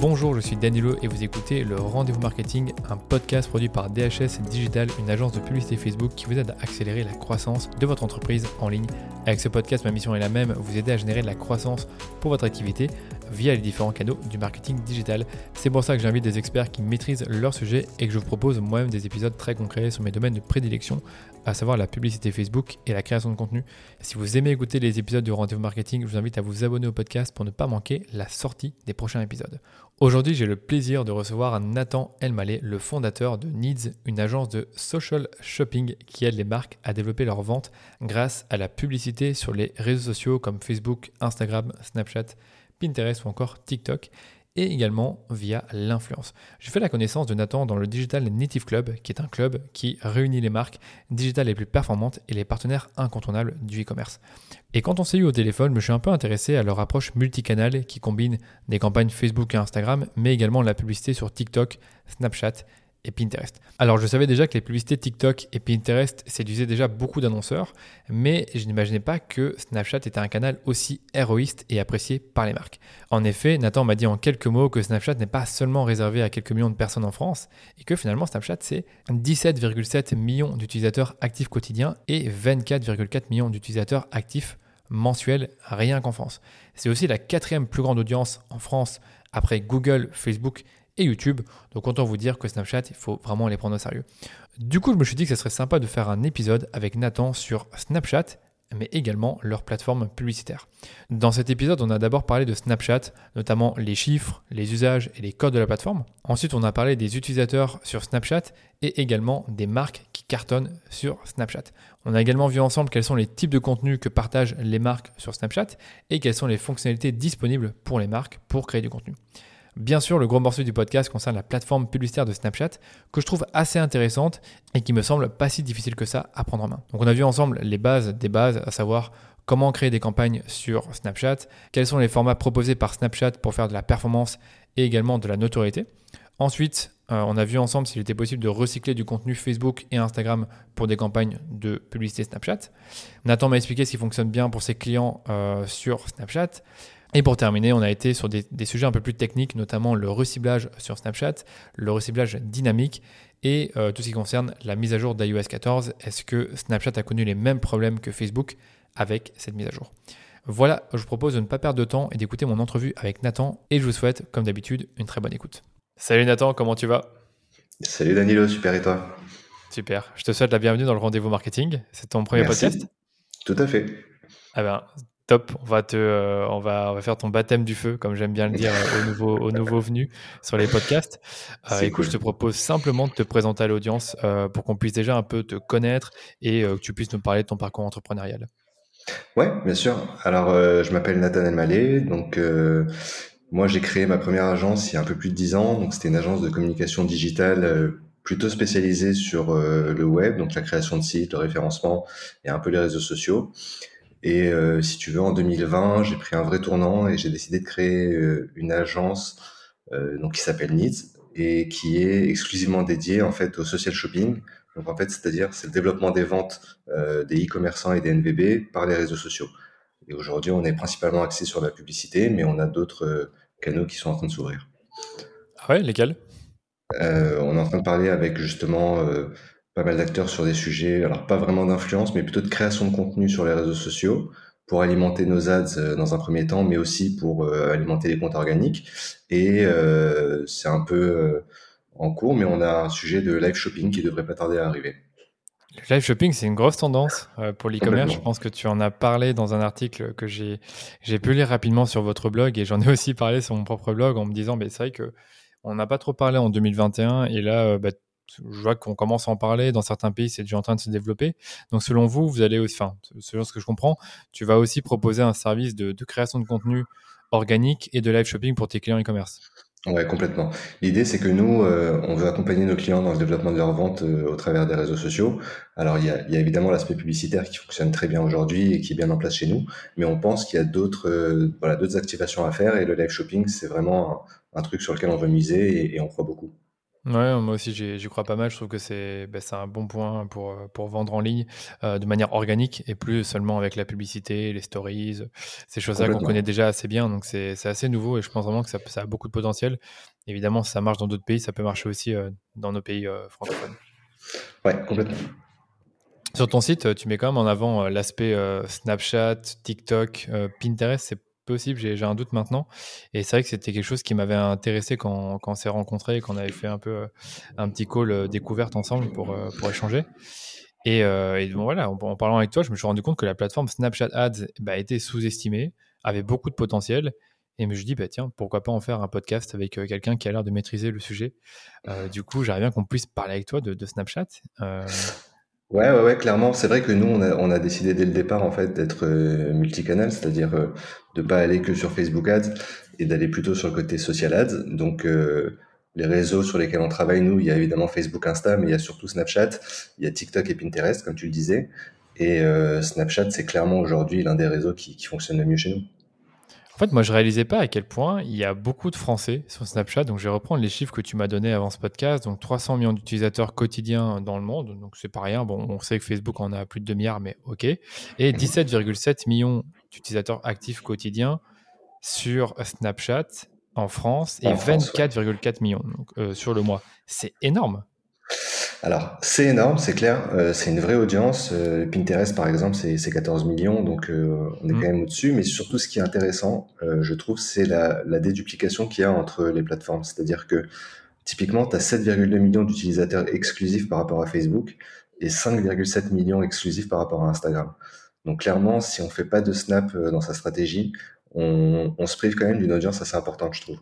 Bonjour, je suis Danilo et vous écoutez le Rendez-vous Marketing, un podcast produit par DHS Digital, une agence de publicité Facebook qui vous aide à accélérer la croissance de votre entreprise en ligne. Avec ce podcast, ma mission est la même, vous aider à générer de la croissance pour votre activité via les différents canaux du marketing digital. C'est pour ça que j'invite des experts qui maîtrisent leur sujet et que je vous propose moi-même des épisodes très concrets sur mes domaines de prédilection, à savoir la publicité Facebook et la création de contenu. Si vous aimez écouter les épisodes du Rendez-vous Marketing, je vous invite à vous abonner au podcast pour ne pas manquer la sortie des prochains épisodes. Aujourd'hui, j'ai le plaisir de recevoir Nathan Elmaleh, le fondateur de Needs, une agence de social shopping qui aide les marques à développer leurs ventes grâce à la publicité sur les réseaux sociaux comme Facebook, Instagram, Snapchat, Pinterest ou encore TikTok et également via l'influence. J'ai fait la connaissance de Nathan dans le Digital Native Club, qui est un club qui réunit les marques digitales les plus performantes et les partenaires incontournables du e-commerce. Et quand on s'est eu au téléphone, je me suis un peu intéressé à leur approche multicanale qui combine des campagnes Facebook et Instagram, mais également la publicité sur TikTok, Snapchat et Pinterest. Alors je savais déjà que les publicités TikTok et Pinterest séduisaient déjà beaucoup d'annonceurs, mais je n'imaginais pas que Snapchat était un canal aussi héroïste et apprécié par les marques. En effet, Nathan m'a dit en quelques mots que Snapchat n'est pas seulement réservé à quelques millions de personnes en France, et que finalement Snapchat c'est 17,7 millions d'utilisateurs actifs quotidiens et 24,4 millions d'utilisateurs actifs mensuels rien qu'en France. C'est aussi la quatrième plus grande audience en France après Google, Facebook et YouTube. Donc autant vous dire que Snapchat, il faut vraiment les prendre au sérieux. Du coup, je me suis dit que ce serait sympa de faire un épisode avec Nathan sur Snapchat mais également leur plateforme publicitaire. Dans cet épisode, on a d'abord parlé de Snapchat, notamment les chiffres, les usages et les codes de la plateforme. Ensuite, on a parlé des utilisateurs sur Snapchat et également des marques qui cartonnent sur Snapchat. On a également vu ensemble quels sont les types de contenus que partagent les marques sur Snapchat et quelles sont les fonctionnalités disponibles pour les marques pour créer du contenu. Bien sûr, le gros morceau du podcast concerne la plateforme publicitaire de Snapchat, que je trouve assez intéressante et qui me semble pas si difficile que ça à prendre en main. Donc on a vu ensemble les bases des bases, à savoir comment créer des campagnes sur Snapchat, quels sont les formats proposés par Snapchat pour faire de la performance et également de la notoriété. Ensuite, euh, on a vu ensemble s'il était possible de recycler du contenu Facebook et Instagram pour des campagnes de publicité Snapchat. Nathan m'a expliqué ce qui fonctionne bien pour ses clients euh, sur Snapchat. Et pour terminer, on a été sur des, sujets un peu plus techniques, notamment le reciblage sur Snapchat, le reciblage dynamique et euh, tout ce qui concerne la mise à jour d'iOS 14. Est-ce que Snapchat a connu les mêmes problèmes que Facebook avec cette mise à jour? Voilà, je vous propose de ne pas perdre de temps et d'écouter mon entrevue avec Nathan et je vous souhaite, comme d'habitude, une très bonne écoute. Salut Nathan, comment tu vas? Salut Danilo, super et toi? Super, je te souhaite la bienvenue dans le rendez-vous marketing. C'est ton premier podcast? Tout à fait. Ah ben, Top, on va te, euh, on va, on va faire ton baptême du feu, comme j'aime bien le dire euh, aux nouveaux, aux nouveaux venus sur les podcasts. Euh, écoute, je te propose simplement de te présenter à l'audience pour qu'on puisse déjà un peu te connaître et que tu puisses nous parler de ton parcours entrepreneurial. Ouais, bien sûr. Alors, je m'appelle Nathan Malé. Donc, moi, j'ai créé ma première agence il y a un peu plus de dix ans. Donc, c'était une agence de communication digitale plutôt spécialisée sur le web, donc la création de sites, le référencement et un peu les réseaux sociaux. Et euh, si tu veux, en 2020, j'ai pris un vrai tournant et j'ai décidé de créer euh, une agence euh, donc qui s'appelle Needs et qui est exclusivement dédiée en fait au social shopping. Donc en fait, c'est-à-dire c'est le développement des ventes des e-commerçants et des NVB par les réseaux sociaux. Et aujourd'hui, on est principalement axé sur la publicité, mais on a d'autres canaux qui sont en train de s'ouvrir. Ah ouais, lesquels? On est en train de parler avec justement pas mal d'acteurs sur des sujets, alors pas vraiment d'influence, mais plutôt de création de contenu sur les réseaux sociaux pour alimenter nos ads euh, dans un premier temps, mais aussi pour euh, alimenter les comptes organiques. Et euh, c'est un peu en cours, mais on a un sujet de live shopping qui devrait pas tarder à arriver. Le live shopping, c'est une grosse tendance pour l'e-commerce. Je pense que tu en as parlé dans un article que j'ai pu lire rapidement sur votre blog et j'en ai aussi parlé sur mon propre blog en me disant, mais c'est vrai que on n'a pas trop parlé en 2021 et là, bah, je vois qu'on commence à en parler. Dans certains pays, c'est déjà en train de se développer. Donc, selon vous, vous allez aussi, enfin, selon ce que je comprends, tu vas aussi proposer un service de, création de contenu organique et de live shopping pour tes clients e-commerce? Ouais, complètement. L'idée, c'est que nous, euh, on veut accompagner nos clients dans le développement de leur vente euh, au travers des réseaux sociaux. Alors, il y a, évidemment l'aspect publicitaire qui fonctionne très bien aujourd'hui et qui est bien en place chez nous, mais on pense qu'il y a d'autres, euh, voilà, d'autres activations à faire et le live shopping, c'est vraiment un, truc sur lequel on veut miser et on croit beaucoup. Ouais, moi aussi j'y crois pas mal. Je trouve que c'est bah, un bon point pour, pour vendre en ligne de manière organique et plus seulement avec la publicité, les stories, ces choses-là qu'on connaît déjà assez bien. Donc c'est assez nouveau et je pense vraiment que ça, ça, a beaucoup de potentiel. Évidemment, si ça marche dans d'autres pays, ça peut marcher aussi dans nos pays francophones. Ouais, complètement. Sur ton site, tu mets quand même en avant l'aspect Snapchat, TikTok, Pinterest. C'est possible, j'ai un doute maintenant. Et c'est vrai que c'était quelque chose qui m'avait intéressé quand, quand on s'est rencontrés, qu'on avait fait un peu euh, un petit call euh, découverte ensemble pour, euh, pour échanger. Et, bon, voilà, en, parlant avec toi, je me suis rendu compte que la plateforme Snapchat Ads bah, était sous-estimée, avait beaucoup de potentiel. Et je me suis dit, bah, tiens, pourquoi pas en faire un podcast avec quelqu'un qui a l'air de maîtriser le sujet. du coup, j'aimerais bien qu'on puisse parler avec toi de, de Snapchat. Ouais, ouais, ouais, clairement. C'est vrai que nous, on a, on a décidé dès le départ, en fait, d'être euh, multicanal, c'est-à-dire euh, de pas aller que sur Facebook Ads et d'aller plutôt sur le côté social ads. Donc, euh, les réseaux sur lesquels on travaille, nous, il y a évidemment Facebook, Insta, mais il y a surtout Snapchat, il y a TikTok et Pinterest, comme tu le disais. Et euh, Snapchat, c'est clairement aujourd'hui l'un des réseaux qui, qui fonctionne le mieux chez nous. En fait, moi, je réalisais pas à quel point il y a beaucoup de Français sur Snapchat. Donc, je vais reprendre les chiffres que tu m'as donnés avant ce podcast. Donc, 300 millions d'utilisateurs quotidiens dans le monde. Donc, c'est pas rien. Bon, on sait que Facebook en a plus de 2 milliards, mais OK. Et 17,7 millions d'utilisateurs actifs quotidiens sur Snapchat en France et 24,4 millions euh, sur le mois. C'est énorme. Alors, c'est énorme, c'est clair. Euh, c'est une vraie audience. Euh, Pinterest, par exemple, c'est 14 millions, donc euh, on est mmh. quand même au-dessus. Mais surtout, ce qui est intéressant, je trouve, c'est la, la, déduplication qu'il y a entre les plateformes. C'est-à-dire que typiquement, tu as 7,2 millions d'utilisateurs exclusifs par rapport à Facebook et 5,7 millions exclusifs par rapport à Instagram. Donc clairement, si on fait pas de snap dans sa stratégie, on, on se prive quand même d'une audience assez importante, je trouve.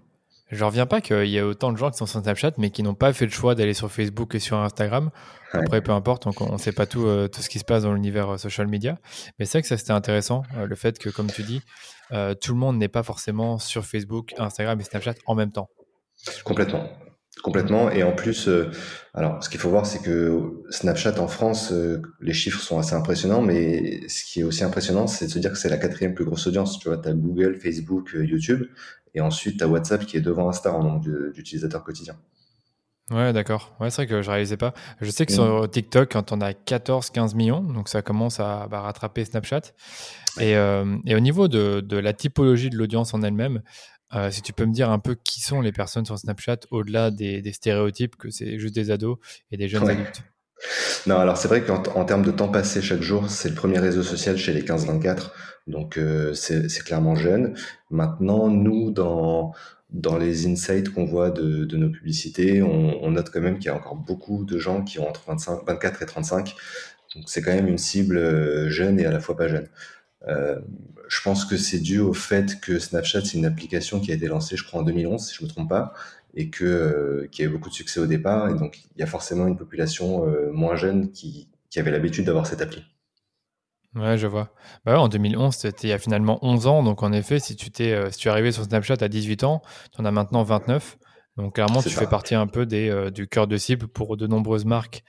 Je reviens pas qu'il y a autant de gens qui sont sur Snapchat, mais qui n'ont pas fait le choix d'aller sur Facebook et sur Instagram. Après, peu importe, on ne sait pas tout, euh, tout ce qui se passe dans l'univers euh, social media. Mais c'est vrai que ça, c'était intéressant, euh, le fait que, comme tu dis, tout le monde n'est pas forcément sur Facebook, Instagram et Snapchat en même temps. Complètement. Complètement. Et en plus, alors, ce qu'il faut voir, c'est que Snapchat en France, les chiffres sont assez impressionnants, mais ce qui est aussi impressionnant, c'est de se dire que c'est la quatrième plus grosse audience. Tu vois, tu as Google, Facebook, YouTube. Et ensuite, tu as WhatsApp qui est devant Insta en nombre d'utilisateurs quotidiens. Ouais, d'accord. Ouais, c'est vrai que je réalisais pas. Je sais que sur mm. TikTok, quand on a 14-15 millions, donc ça commence à bah, rattraper Snapchat. Et, euh, et, au niveau de, de, la typologie de l'audience en elle-même, euh, si tu peux me dire un peu qui sont les personnes sur Snapchat au-delà des, des, stéréotypes que c'est juste des ados et des jeunes adultes? Non, alors c'est vrai qu'en termes de temps passé chaque jour, c'est le premier réseau social chez les 15-24, donc euh, c'est clairement jeune. Maintenant, nous, dans, dans les insights qu'on voit de, de, nos publicités, on, note quand même qu'il y a encore beaucoup de gens qui ont entre 25, 24 et 35, donc c'est quand même une cible euh, jeune et à la fois pas jeune. Euh, je pense que c'est dû au fait que Snapchat, c'est une application qui a été lancée, je crois, en 2011, si je me trompe pas, et que euh, qui a eu beaucoup de succès au départ. Et donc, il y a forcément une population euh, moins jeune qui, qui avait l'habitude d'avoir cette appli. Ouais, je vois. Bah en 2011, c'était il y a finalement 11 ans. Donc, en effet, si tu, t'es, euh, si tu es arrivé sur Snapchat à 18 ans, tu en as maintenant 29. Donc, clairement, tu fais partie un peu des, du cœur de cible pour de nombreuses marques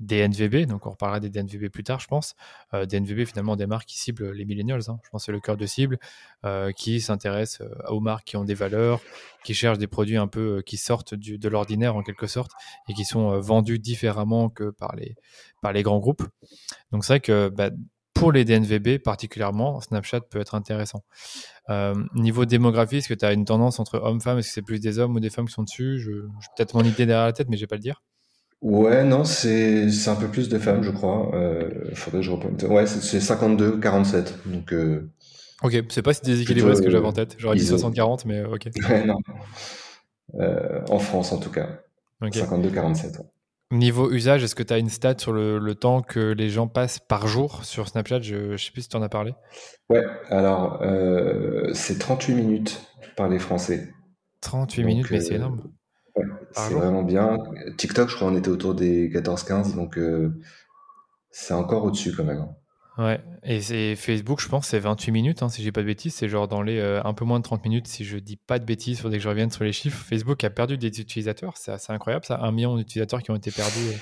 des NVB, donc on reparlera des DNVB plus tard, je pense. Euh, des NVB, finalement, des marques qui ciblent les millennials. Hein. Je pense que c'est le cœur de cible, euh, qui s'intéresse euh, aux marques qui ont des valeurs, qui cherchent des produits un peu qui sortent du, de l'ordinaire en quelque sorte et qui sont vendus différemment que par les, par les grands groupes. Donc c'est vrai que bah, pour les DNVB particulièrement, Snapchat peut être intéressant. niveau démographie, est-ce que tu as une tendance entre hommes-femmes? Est-ce que c'est plus des hommes ou des femmes qui sont dessus? J'ai peut-être mon idée derrière la tête, mais je vais pas le dire. Ouais, non, c'est c'est un peu plus de femmes, je crois. Euh, faudrait que je reprenne. Ouais, c'est 52-47. Donc, euh, Ok, c'est pas si déséquilibré ce que j'avais en tête. J'aurais dit 60-40, mais euh, ok. Ouais, non. Euh, en France, en tout cas. 52-47. Niveau usage, est-ce que tu as une stat sur le, le, temps que les gens passent par jour sur Snapchat? Je ne sais plus si tu en as parlé. Ouais, alors c'est 38 minutes par les Français. 38 minutes, mais c'est énorme c'est vraiment bien. TikTok, je crois, on était autour des 14-15, donc euh, c'est encore au-dessus quand même. Hein. Ouais, et c'est Facebook, je pense, c'est 28 minutes, hein, si j'ai pas de bêtises. C'est genre dans les euh, un peu moins de 30 minutes, si je dis pas de bêtises, faudrait que je revienne sur les chiffres. Facebook a perdu des utilisateurs, c'est assez incroyable ça, un million d'utilisateurs qui ont été perdus. Euh,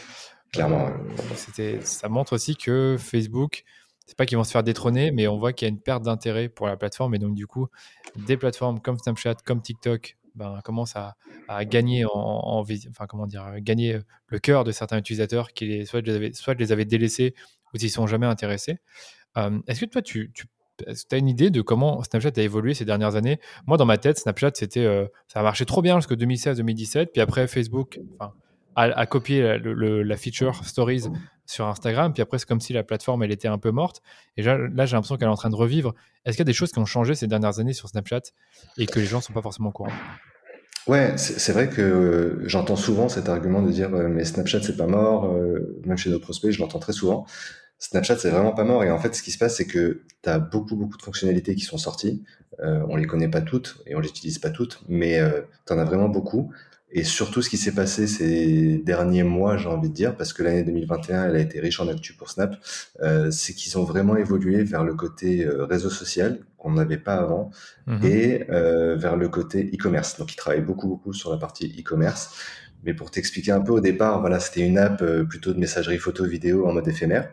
Clairement. c'était, ça montre aussi que Facebook, c'est pas qu'ils vont se faire détrôner, mais on voit qu'il y a une perte d'intérêt pour la plateforme. Et donc, du coup, des plateformes comme Snapchat, comme TikTok, ben, commence à, gagner en, enfin comment dire, gagner le cœur de certains utilisateurs qui les, soit, les avaient, soit les avaient délaissés ou s'ils sont jamais intéressés. Est-ce que toi, tu, tu as une idée de comment Snapchat a évolué ces dernières années? Moi, dans ma tête, Snapchat, c'était, ça a marché trop bien jusqu'en 2016-2017, puis après Facebook, a, copié la, feature Stories sur Instagram, puis après c'est comme si la plateforme elle était un peu morte. Et là, j'ai l'impression qu'elle est en train de revivre. Est-ce qu'il y a des choses qui ont changé ces dernières années sur Snapchat et que les gens ne sont pas forcément au courant? Ouais, c'est vrai que j'entends souvent cet argument de dire euh, mais Snapchat c'est pas mort, euh, même chez nos prospects je l'entends très souvent. Snapchat c'est vraiment pas mort et en fait ce qui se passe c'est que tu as beaucoup beaucoup de fonctionnalités qui sont sorties. Euh, on les connaît pas toutes et on les utilise pas toutes, mais euh, tu en as vraiment beaucoup. Et surtout, ce qui s'est passé ces derniers mois, j'ai envie de dire, parce que l'année 2021, elle a été riche en actu pour Snap, euh, c'est qu'ils ont vraiment évolué vers le côté euh, réseau social qu'on n'avait pas avant mhm. et euh, vers le côté e-commerce. Donc, ils travaillent beaucoup, beaucoup sur la partie e-commerce. Mais pour t'expliquer un peu, au départ, voilà, c'était une app euh, plutôt de messagerie photo vidéo en mode éphémère.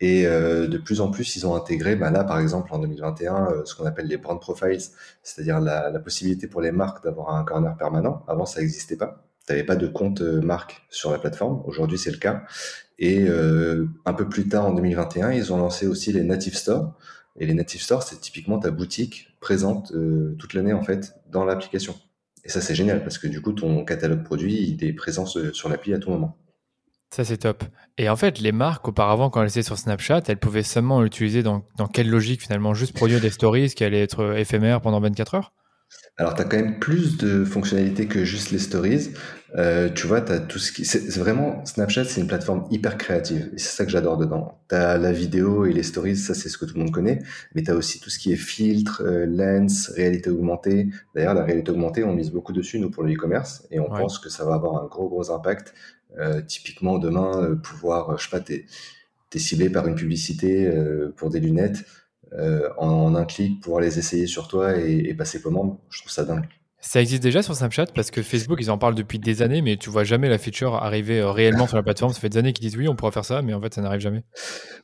Et euh, de plus en plus, ils ont intégré, bah là par exemple en 2021, euh, ce qu'on appelle les brand profiles, c'est-à-dire la, la, possibilité pour les marques d'avoir un corner permanent. Avant, ça n'existait pas. Tu n'avais pas de compte euh, marque sur la plateforme. Aujourd'hui, c'est le cas. Et un peu plus tard, en 2021, ils ont lancé aussi les native stores. Et les native stores, c'est typiquement ta boutique présente toute l'année en fait dans l'application. Et ça, c'est génial parce que du coup, ton catalogue produit, il est présent sur l'appli à tout moment. Ça, c'est top. Et en fait, les marques, auparavant, quand elles étaient sur Snapchat, elles pouvaient seulement l'utiliser dans, dans quelle logique finalement? Juste produire des stories qui allaient être éphémères pendant 24 heures? Alors, tu as quand même plus de fonctionnalités que juste les stories. Euh, tu vois, tu as tout ce qui. C'est vraiment. Snapchat, c'est une plateforme hyper créative. Et c'est ça que j'adore dedans. Tu as la vidéo et les stories, ça, c'est ce que tout le monde connaît. Mais tu as aussi tout ce qui est filtre, euh, lens, réalité augmentée. D'ailleurs, la réalité augmentée, on mise beaucoup dessus, nous, pour le e-commerce. Et on pense que ça va avoir un gros, gros impact euh, typiquement, demain, euh, pouvoir, euh, je sais pas, t'es es ciblé par une publicité pour des lunettes, en, un clic, pouvoir les essayer sur toi et, passer commande, je trouve ça dingue. Ça existe déjà sur Snapchat parce que Facebook, ils en parlent depuis des années, mais tu vois jamais la feature arriver réellement sur la plateforme. Ça fait des années qu'ils disent oui, on pourra faire ça, mais en fait, ça n'arrive jamais.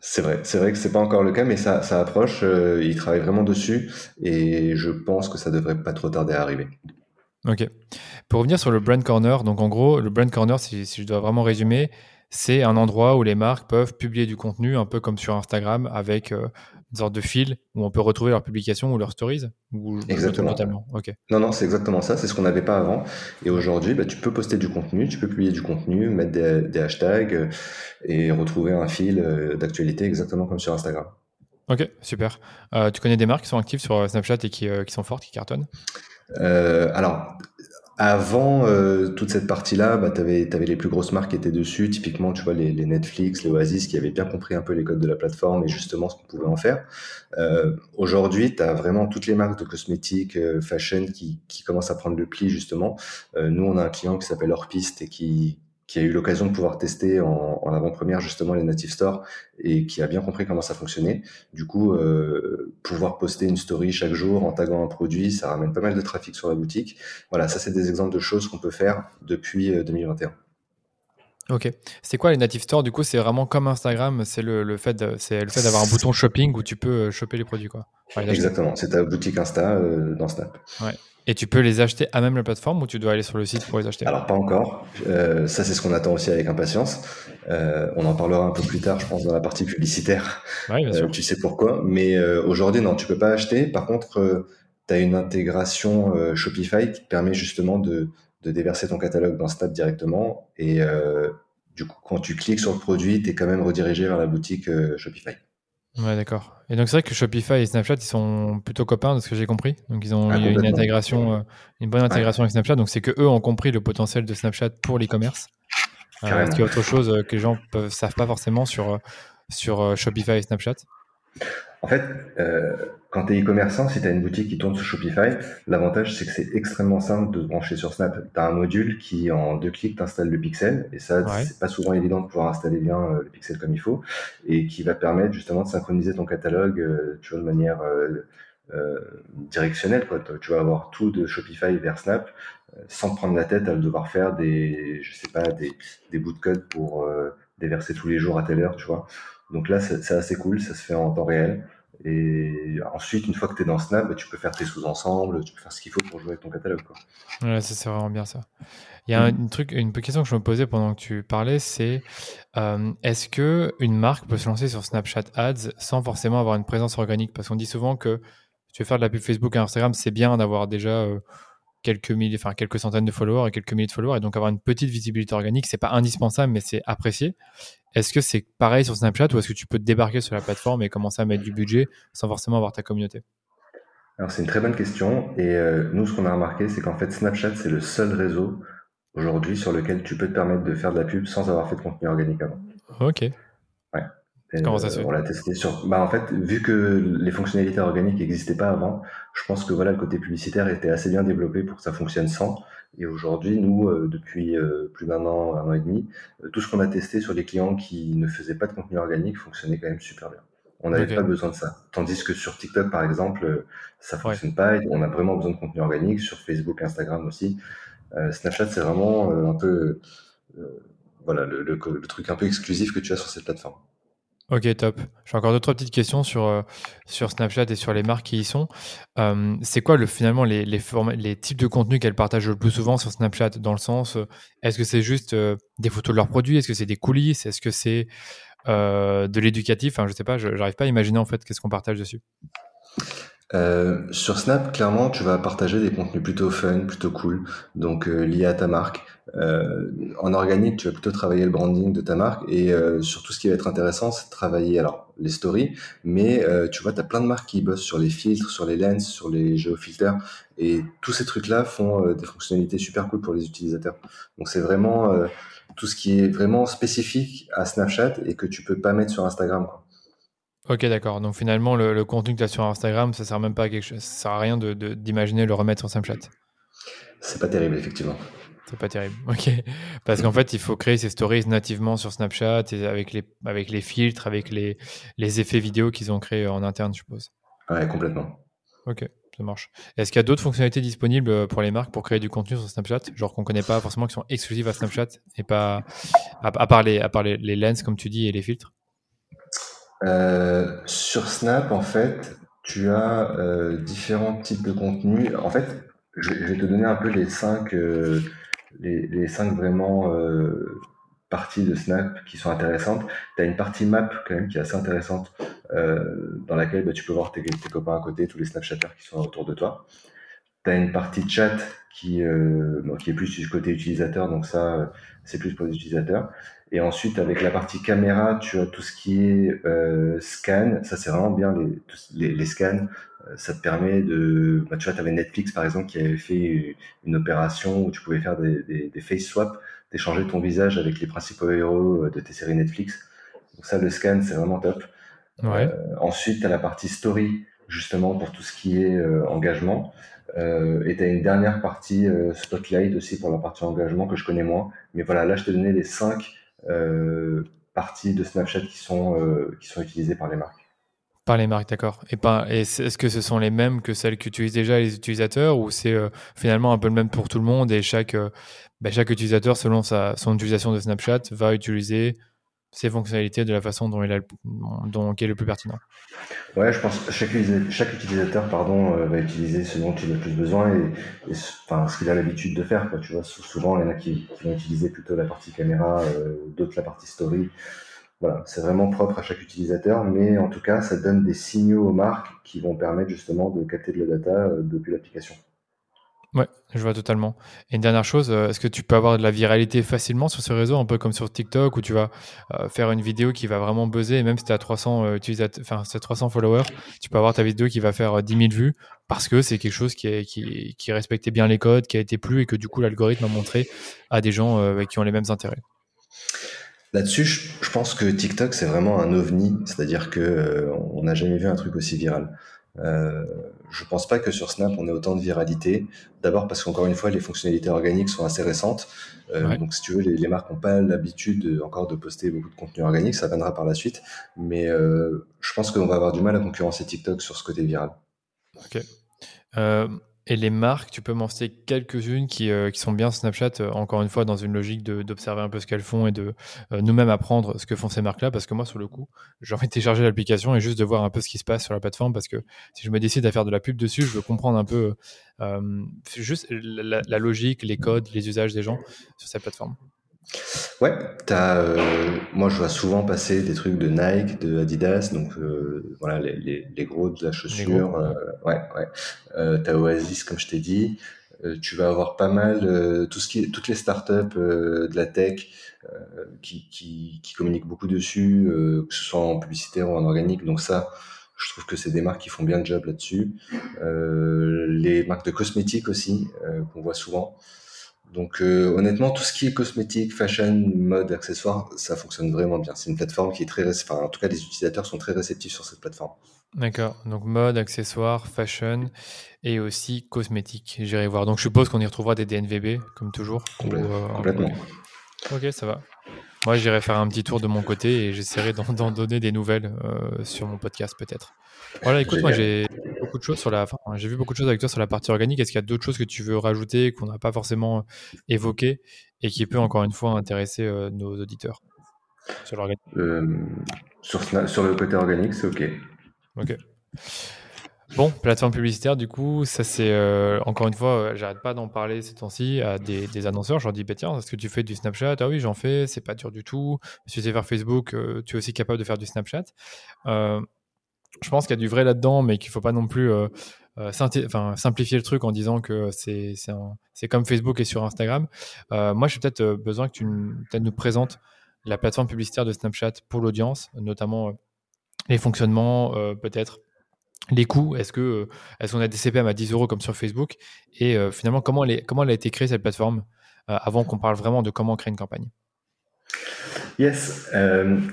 C'est vrai, c'est vrai que c'est pas encore le cas, mais ça, ça approche. ils travaillent vraiment dessus et je pense que ça devrait pas trop tarder à arriver. Ok. Pour revenir sur le Brand Corner, donc en gros, le Brand Corner, si, je dois vraiment résumer, c'est un endroit où les marques peuvent publier du contenu, un peu comme sur Instagram, avec euh, une sorte de fil où on peut retrouver leurs publications ou leurs stories ou Exactement. Non, non, c'est exactement ça. C'est ce qu'on n'avait pas avant. Et aujourd'hui, bah, tu peux poster du contenu, tu peux publier du contenu, mettre des, hashtags euh, et retrouver un fil euh, d'actualité exactement comme sur Instagram. Ok, super. tu connais des marques qui sont actives sur Snapchat et qui, qui sont fortes, qui cartonnent? Alors, avant euh, toute cette partie-là, bah, tu avais, les plus grosses marques qui étaient dessus, typiquement, tu vois, les, Netflix, les Oasis, qui avaient bien compris un peu les codes de la plateforme et justement ce qu'on pouvait en faire. Euh, aujourd'hui, tu as vraiment toutes les marques de cosmétiques, fashion qui, qui commencent à prendre le pli, justement. nous, on a un client qui s'appelle Orpiste et qui, qui a eu l'occasion de pouvoir tester en, en avant-première justement les native stores et qui a bien compris comment ça fonctionnait. Du coup, euh, pouvoir poster une story chaque jour en taguant un produit, ça ramène pas mal de trafic sur la boutique. Voilà, ça c'est des exemples de choses qu'on peut faire depuis 2021. Euh, ok. C'est quoi les native stores Du coup, c'est vraiment comme Instagram, c'est le, le, fait c'est le fait d'avoir un bouton shopping où tu peux euh, choper les produits quoi. Exactement, c'est ta boutique Insta dans Snap. Ouais. Et tu peux les acheter à même la plateforme ou tu dois aller sur le site pour les acheter Alors pas encore. Euh, ça c'est ce qu'on attend aussi avec impatience. Euh, on en parlera un peu plus tard, je pense, dans la partie publicitaire. Oui, bien sûr. Euh, tu sais pourquoi. Mais aujourd'hui, non, tu peux pas acheter. Par contre, tu as une intégration Shopify qui te permet justement de, de, déverser ton catalogue dans Snap directement. Et du coup, quand tu cliques sur le produit, tu es quand même redirigé vers la boutique Shopify. Ouais, d'accord. Et donc c'est vrai que Shopify et Snapchat, ils sont plutôt copains de ce que j'ai compris. Donc ils ont ah, une intégration, euh, une bonne intégration avec Snapchat. Donc c'est que eux ont compris le potentiel de Snapchat pour l'e-commerce. Euh, ce qui est autre chose euh, que les gens ne savent pas forcément sur, sur Shopify et Snapchat. En fait, euh, quand tu es e-commerçant, si tu as une boutique qui tourne sur Shopify, l'avantage c'est que c'est extrêmement simple de se brancher sur Snap. Tu as un module qui, en deux clics, t'installes le pixel, et ça, c'est pas souvent évident de pouvoir installer bien euh, le pixel comme il faut, et qui va permettre justement de synchroniser ton catalogue, euh, tu vois, de manière directionnelle. Quoi. Tu vas avoir tout de Shopify vers Snap, sans prendre la tête à devoir faire des, je sais pas, des, des bouts de code pour déverser tous les jours à telle heure, tu vois. Donc là, c'est assez cool, ça se fait en temps réel. Et ensuite, une fois que tu es dans Snap, bah, tu peux faire tes sous-ensembles, tu peux faire ce qu'il faut pour jouer avec ton catalogue. Quoi. Ouais, ça c'est vraiment bien ça. Il y a une, truc, une question que je me posais pendant que tu parlais, c'est euh, est-ce que une marque peut se lancer sur Snapchat Ads sans forcément avoir une présence organique? Parce qu'on dit souvent que tu veux faire de la pub Facebook et Instagram, c'est bien d'avoir déjà euh, quelques milliers, enfin quelques centaines de followers et quelques milliers de followers, et donc avoir une petite visibilité organique, c'est pas indispensable, mais c'est apprécié. Est-ce que c'est pareil sur Snapchat ou est-ce que tu peux te débarquer sur la plateforme et commencer à mettre du budget sans forcément avoir ta communauté? Alors c'est une très bonne question et euh, nous ce qu'on a remarqué c'est qu'en fait Snapchat c'est le seul réseau aujourd'hui sur lequel tu peux te permettre de faire de la pub sans avoir fait de contenu organique avant. Ok. Ouais. Comment ça se fait On l'a testé sur. Bah en fait, vu que les fonctionnalités organiques n'existaient pas avant, je pense que voilà le côté publicitaire était assez bien développé pour que ça fonctionne sans. Et aujourd'hui, nous, euh, depuis euh, plus d'un an, un an et demi, euh, tout ce qu'on a testé sur les clients qui ne faisaient pas de contenu organique fonctionnait quand même super bien. On n'avait pas besoin de ça. Tandis que sur TikTok, par exemple, ça fonctionne pas. On a vraiment besoin de contenu organique. Sur Facebook, Instagram aussi. Snapchat, c'est vraiment un peu voilà le, truc un peu exclusif que tu as sur cette plateforme. Ok, top. J'ai encore d'autres petites questions sur, euh, Snapchat et sur les marques qui y sont. Euh, c'est quoi le, finalement les, les, types de contenus qu'elles partagent le plus souvent sur Snapchat Dans le sens, euh, est-ce que c'est juste des photos de leurs produits? Est-ce que c'est des coulisses? Est-ce que c'est de l'éducatif? Enfin, je sais pas, je n'arrive pas à imaginer en fait qu'est-ce qu'on partage dessus. Sur Snap, clairement, tu vas partager des contenus plutôt fun, plutôt cool, donc liés à ta marque. Euh, en organique, tu vas plutôt travailler le branding de ta marque et euh, surtout ce qui va être intéressant, c'est travailler alors les stories, mais euh, tu vois, tu as plein de marques qui bossent sur les filtres, sur les lens, sur les géofilters et tous ces trucs-là font des fonctionnalités super cool pour les utilisateurs. Donc c'est vraiment tout ce qui est vraiment spécifique à Snapchat et que tu peux pas mettre sur Instagram. Ok, d'accord. Donc finalement, le, contenu que tu as sur Instagram, ça sert même pas à quelque chose. Ça sert à rien d'imaginer de, le remettre sur Snapchat. C'est pas terrible, effectivement. C'est pas terrible. Ok. Parce qu'en fait, il faut créer ces stories nativement sur Snapchat et avec les, avec les filtres, avec les, les effets vidéo qu'ils ont créés en interne, je suppose. Ouais, complètement. Ok, ça marche. Est-ce qu'il y a d'autres fonctionnalités disponibles euh, pour les marques pour créer du contenu sur Snapchat? Genre qu'on connaît pas forcément, qui sont exclusives à Snapchat et pas. À, part, les, à part les, lens, comme tu dis, et les filtres? Euh, Sur Snap, en fait, tu as euh, différents types de contenus. En fait, je, vais te donner un peu les cinq les, les cinq vraiment euh, parties de Snap qui sont intéressantes. Tu as une partie map quand même qui est assez intéressante euh, dans laquelle bah, tu peux voir tes, copains à côté, tous les Snapchatters qui sont autour de toi. Tu as une partie chat qui, euh, qui est plus du côté utilisateur, donc ça, c'est plus pour les utilisateurs. Et ensuite, avec la partie caméra, tu as tout ce qui est euh, scan. Ça, c'est vraiment bien, les, les, les scans. Euh, ça te permet de... Bah, tu vois, tu avais Netflix, par exemple, qui avait fait une opération où tu pouvais faire des, des, des face swaps, d'échanger ton visage avec les principaux héros euh, de tes séries Netflix. Donc ça, le scan, c'est vraiment top. Ouais. Euh, ensuite, tu as la partie story, justement, pour tout ce qui est engagement. Euh, et tu as une dernière partie spotlight aussi pour la partie engagement que je connais moins. Mais voilà, là, je t'ai donné les cinq parties de Snapchat qui sont, euh, qui sont utilisées par les marques. Par les marques, d'accord. Et, et est-ce que ce sont les mêmes que celles qu'utilisent déjà les utilisateurs ou c'est euh, finalement un peu le même pour tout le monde et chaque, bah, chaque utilisateur, selon sa, son utilisation de Snapchat, va utiliser ses fonctionnalités de la façon dont il, a, dont, qui est le plus pertinent. Ouais, je pense que chaque, chaque utilisateur pardon, euh, va utiliser ce dont il a le plus besoin et, enfin, ce qu'il a l'habitude de faire. Quoi. Tu vois, souvent, il y en a qui, vont utiliser plutôt la partie caméra, euh, d'autres la partie story. Voilà, c'est vraiment propre à chaque utilisateur, mais en tout cas, ça donne des signaux aux marques qui vont permettre justement de capter de la data euh, depuis l'application. Ouais, je vois totalement. Et une dernière chose, euh, est-ce que tu peux avoir de la viralité facilement sur ce réseau, un peu comme sur TikTok, où tu vas euh, faire une vidéo qui va vraiment buzzer, et même si tu as 300 utilisateurs, enfin 300 followers, tu peux avoir ta vidéo qui va faire 10 euh, 000 vues parce que c'est quelque chose qui, est, qui, qui, respectait bien les codes, qui a été plu et que du coup l'algorithme a montré à des gens qui ont les mêmes intérêts. Là-dessus, je pense que TikTok c'est vraiment un ovni, c'est-à-dire que on n'a jamais vu un truc aussi viral. Euh, je pense pas que sur Snap on ait autant de viralité. D'abord parce qu'encore une fois les fonctionnalités organiques sont assez récentes. Euh, donc si tu veux les, les marques n'ont pas l'habitude encore de poster beaucoup de contenu organique, ça viendra par la suite. Mais euh, je pense qu'on va avoir du mal à concurrencer TikTok sur ce côté viral. Ok. Et les marques, tu peux m'en citer quelques-unes qui, euh, sont bien Snapchat, euh, encore une fois, dans une logique d'observer un peu ce qu'elles font et de euh, nous-mêmes apprendre ce que font ces marques-là. Parce que moi, sur le coup, j'ai envie de télécharger l'application et juste de voir un peu ce qui se passe sur la plateforme. Parce que si je me décide à faire de la pub dessus, je veux comprendre un peu juste la, logique, les codes, les usages des gens sur cette plateforme. Ouais, as, euh, moi je vois souvent passer des trucs de Nike, de Adidas, donc euh, voilà les, les, les, gros de la chaussure. Euh, ouais, ouais. Euh, t'as Oasis comme je t'ai dit. Euh, tu vas avoir pas mal tout ce qui toutes les startups de la tech qui, qui, qui, communiquent beaucoup dessus, que ce soit en publicitaire ou en organique. Donc ça, je trouve que c'est des marques qui font bien le job là-dessus. les marques de cosmétiques aussi qu'on voit souvent. Donc euh, honnêtement, tout ce qui est cosmétique, fashion, mode, accessoires, ça fonctionne vraiment bien. C'est une plateforme qui est très, enfin en tout cas les utilisateurs sont très réceptifs sur cette plateforme. D'accord. Donc mode, accessoires, fashion et aussi cosmétique. J'irai voir. Donc je suppose qu'on y retrouvera des DNVB comme toujours. Euh, complètement. Ok, ça va. Moi, j'irai faire un petit tour de mon côté et j'essaierai d'en donner des nouvelles euh, sur mon podcast peut-être. Voilà, écoute, moi j'ai beaucoup de choses sur la, j'ai vu beaucoup de choses avec toi sur la partie organique. Est-ce qu'il y a d'autres choses que tu veux rajouter qu'on n'a pas forcément euh, évoquées et qui peut encore une fois intéresser euh, nos auditeurs sur l'organique? Sur, sur, le côté organique, c'est ok. Ok. Bon, plateforme publicitaire, du coup, ça c'est euh, encore une fois, euh, j'arrête pas d'en parler ces temps-ci à des, annonceurs. Je leur dis, bah, tiens, est-ce que tu fais du Snapchat? Ah oui, j'en fais, c'est pas dur du tout. Si tu sais faire Facebook, euh, tu es aussi capable de faire du Snapchat. Je pense qu'il y a du vrai là-dedans, mais qu'il faut pas non plus simplifier le truc en disant que c'est comme Facebook et sur Instagram. moi, j'ai peut-être besoin que tu nous présentes la plateforme publicitaire de Snapchat pour l'audience, notamment les fonctionnements, peut-être les coûts, est-ce euh, qu'on a des CPM à 10 euros comme sur Facebook? Et euh, finalement, comment elle, a été créée cette plateforme euh, avant qu'on parle vraiment de comment créer une campagne? Yes,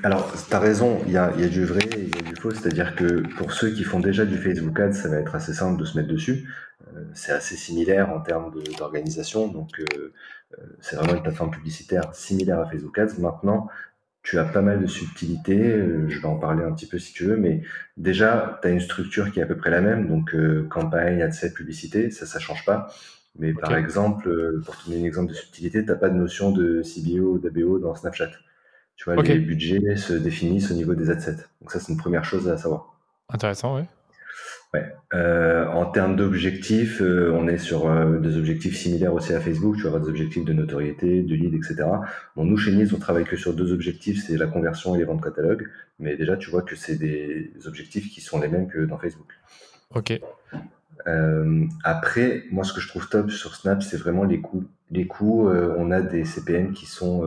alors tu as raison, il y a, y a, du vrai et il y a du faux, c'est-à-dire que pour ceux qui font déjà du Facebook Ads, ça va être assez simple de se mettre dessus. c'est assez similaire en termes d'organisation, donc c'est vraiment une plateforme publicitaire similaire à Facebook Ads. Maintenant, tu as pas mal de subtilités, euh, je vais en parler un petit peu si tu veux, mais déjà, tu as une structure qui est à peu près la même, donc euh, campagne, ad set, publicité, ça, ça change pas. Mais par exemple, euh, pour te donner un exemple de subtilité, tu n'as pas de notion de CBO ou d'ABO dans Snapchat. Tu vois, les budgets se définissent au niveau des ad sets. Donc ça, c'est une première chose à savoir. Intéressant, oui. Ouais. Euh, en termes d'objectifs, euh, on est sur euh, des objectifs similaires aussi à Facebook. Tu avoir des objectifs de notoriété, de lead, etc. Bon, nous, chez Nice, on travaille que sur deux objectifs, c'est la conversion et les ventes catalogue. Mais déjà, tu vois que c'est des objectifs qui sont les mêmes que dans Facebook. Ok. après, moi, ce que je trouve top sur Snap, c'est vraiment les coûts. Les coûts, on a des CPM qui sont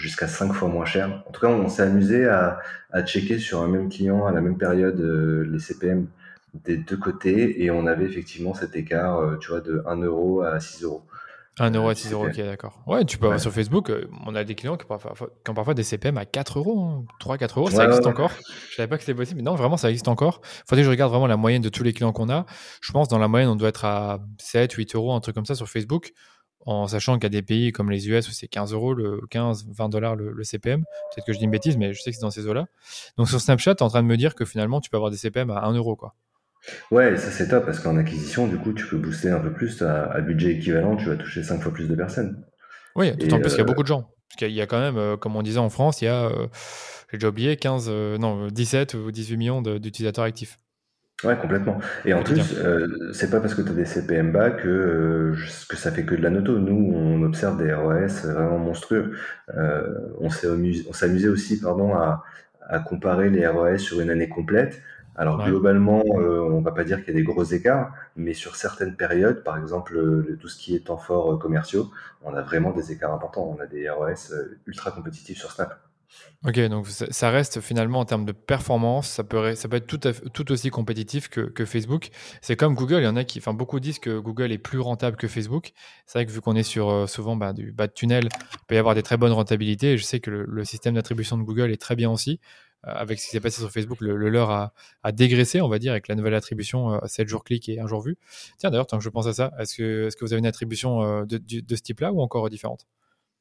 jusqu'à 5 fois moins cher. En tout cas, on s'est amusé à, à, checker sur un même client à la même période les CPM des deux côtés et on avait effectivement cet écart, euh, tu vois, de 1 euro à 6 euros. 1 euro à 6 euros, ok, d'accord. Ouais, tu peux avoir sur Facebook, euh, on a des clients qui ont, parfois, des CPM à 4 euros, 3, hein. 4 euros, ça existe encore. Je savais pas que c'était possible, mais non, vraiment, ça existe encore. Faudrait que je regarde vraiment la moyenne de tous les clients qu'on a. Je pense, dans la moyenne, on doit être à 7, 8 euros, un truc comme ça sur Facebook, en sachant qu'il y a des pays comme les US où c'est 15 euros, le 15, 20 dollars le, CPM. Peut-être que je dis une bêtise, mais je sais que c'est dans ces eaux-là. Donc sur Snapchat, tu es en train de me dire que finalement, tu peux avoir des CPM à 1 euro, quoi. Ouais, ça c'est top parce qu'en acquisition, du coup, tu peux booster un peu plus à, budget équivalent, tu vas toucher 5 fois plus de personnes. Oui, d'autant plus qu'il y a euh, beaucoup de gens. Parce qu'il y a quand même, euh, comme on disait en France, il y a, euh, j'ai déjà oublié, 15, non, 17 ou 18 millions d'utilisateurs actifs. Ouais, complètement. Et en plus, c'est pas parce que tu as des CPM bas que, que ça fait que de la noto. Nous, on observe des ROS vraiment monstrueux. on s'est amusé aussi pardon, à, à comparer les ROS sur une année complète. Alors globalement, euh, on va pas dire qu'il y a des gros écarts, mais sur certaines périodes, par exemple tout ce qui est temps fort euh, commerciaux, on a vraiment des écarts importants. On a des ROS euh, ultra compétitifs sur Snap. Ok, donc ça reste finalement en termes de performance, ça peut, être tout, aussi compétitif que, Facebook. C'est comme Google, il y en a qui, enfin beaucoup disent que Google est plus rentable que Facebook. C'est vrai que vu qu'on est sur souvent bah, du bas de tunnel, il peut y avoir des très bonnes rentabilités. je sais que le système d'attribution de Google est très bien aussi. Euh, avec ce qui s'est passé sur Facebook, le, leur a, dégraissé, on va dire, avec la nouvelle attribution 7 euh, jours clics et 1 jour vu. Tiens, d'ailleurs, tant que je pense à ça, est-ce que, est que vous avez une attribution euh, de, ce type-là ou encore différente?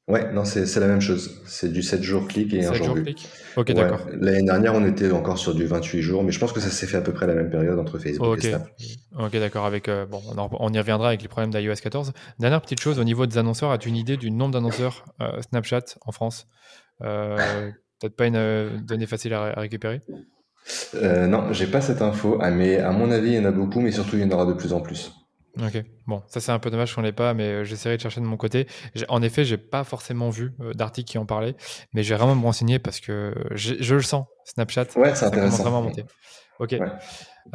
Ouais, non, c'est la même chose. C'est du 7 jours clic et un 7 jour jours vu. clic Ok, Ouais, d'accord. l'année dernière, on était encore sur du 28 jours, mais je pense que ça s'est fait à peu près la même période entre Facebook et Snap. ok, d'accord. Avec euh, bon, on, en- on y reviendra avec les problèmes d'iOS 14. Dernière petite chose au niveau des annonceurs, as-tu une idée du nombre d'annonceurs euh, Snapchat en France? Euh, Peut-être pas une donnée facile à, à récupérer? Euh, non, j'ai pas cette info, ah, mais à mon avis, il y en a beaucoup, mais surtout, il y en aura de plus en plus. Ok, bon, ça c'est un peu dommage qu'on l'ait pas, mais euh, j'essaierai de chercher de mon côté. En effet, j'ai pas forcément vu euh, d'articles qui en parlaient, mais j'ai vraiment me renseigner parce que je le sens, Snapchat, Ouais, c'est ça intéressant. vraiment monter. Ok. Ouais.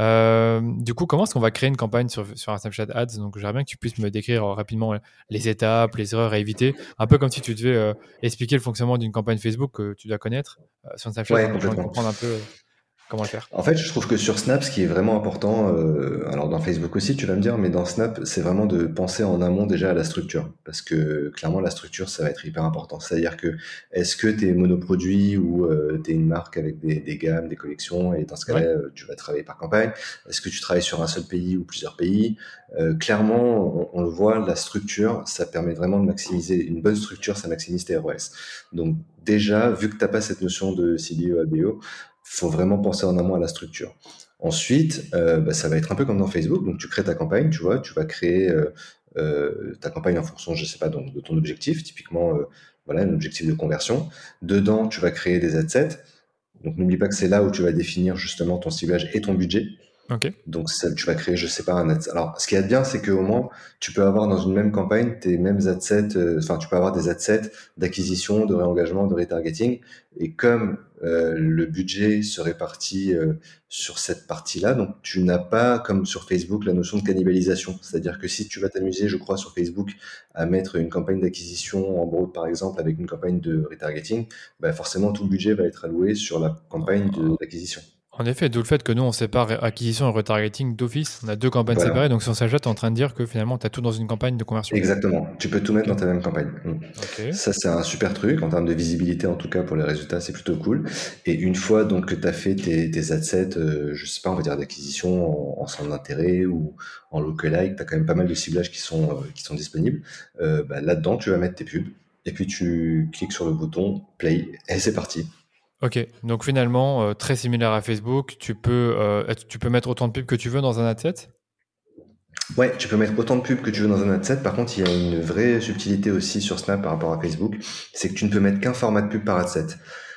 Euh, du coup, comment est-ce qu'on va créer une campagne sur, sur un Snapchat Ads? Donc, j'aimerais bien que tu puisses me décrire rapidement les étapes, les erreurs à éviter, un peu comme si tu devais euh, expliquer le fonctionnement d'une campagne Facebook que tu dois connaître euh, sur Snapchat, Ouais, pour comprennent un peu comment le faire? En fait, je trouve que sur Snap, ce qui est vraiment important, euh, alors dans Facebook aussi, tu vas me dire, mais dans Snap, c'est vraiment de penser en amont déjà à la structure. Parce que clairement, la structure, ça va être hyper important. C'est-à-dire que est-ce que tu es monoproduit ou euh, tu es une marque avec des, des gammes, des collections, et dans ce cas-là, Ouais. euh, tu vas travailler par campagne. Est-ce que tu travailles sur un seul pays ou plusieurs pays? Euh, Clairement, on, on le voit, la structure, ça permet vraiment de maximiser, une bonne structure, ça maximise tes ROS. Donc déjà, vu que tu n'as pas cette notion de CBO, ABO, faut vraiment penser en amont à la structure. Ensuite, euh, bah, ça va être un peu comme dans Facebook. Donc, tu crées ta campagne, tu vois, tu vas créer euh, euh, ta campagne en fonction, je sais pas, de ton objectif. Typiquement, voilà, un objectif de conversion. Dedans, tu vas créer des adsets. Donc, n'oublie pas que c'est là où tu vas définir justement ton ciblage et ton budget. Ok. Donc, tu vas créer, je sais pas, un ad. Alors, ce qui est bien, c'est qu'au moins, tu peux avoir dans une même campagne tes mêmes adsets, euh, enfin, tu peux avoir des adsets d'acquisition, de réengagement, de retargeting. Et comme euh, le budget se répartit euh, sur cette partie-là, donc tu n'as pas, comme sur Facebook, la notion de cannibalisation. C'est-à-dire que si tu vas t'amuser, je crois, sur Facebook, à mettre une campagne d'acquisition en broad, par exemple, avec une campagne de retargeting, bah, forcément, tout le budget va être alloué sur la campagne d'acquisition. En effet, d'où le fait que nous, on sépare acquisition et retargeting d'office. On a deux campagnes Voilà. séparées, donc sur Snapchat, tu es en train de dire que finalement, tu as tout dans une campagne de conversion. Exactement. Tu peux tout mettre dans ta même campagne. Mm. Ça, c'est un super truc. En termes de visibilité, en tout cas, pour les résultats, c'est plutôt cool. Et une fois donc que tu as fait tes, tes adsets, euh, je sais pas, on va dire d'acquisition en, en centre d'intérêt ou en lookalike, tu as quand même pas mal de ciblages qui sont, euh, qui sont disponibles. Euh, bah, Là-dedans, tu vas mettre tes pubs. Et puis tu cliques sur le bouton play et c'est parti. Ok, donc finalement, euh, très similaire à Facebook, tu peux, euh, tu peux mettre autant de pubs que tu veux dans un adset Ouais, tu peux mettre autant de pubs que tu veux dans un adset. Par contre, il y a une vraie subtilité aussi sur Snap par rapport à Facebook. C'est que tu ne peux mettre qu'un format de pub par adset.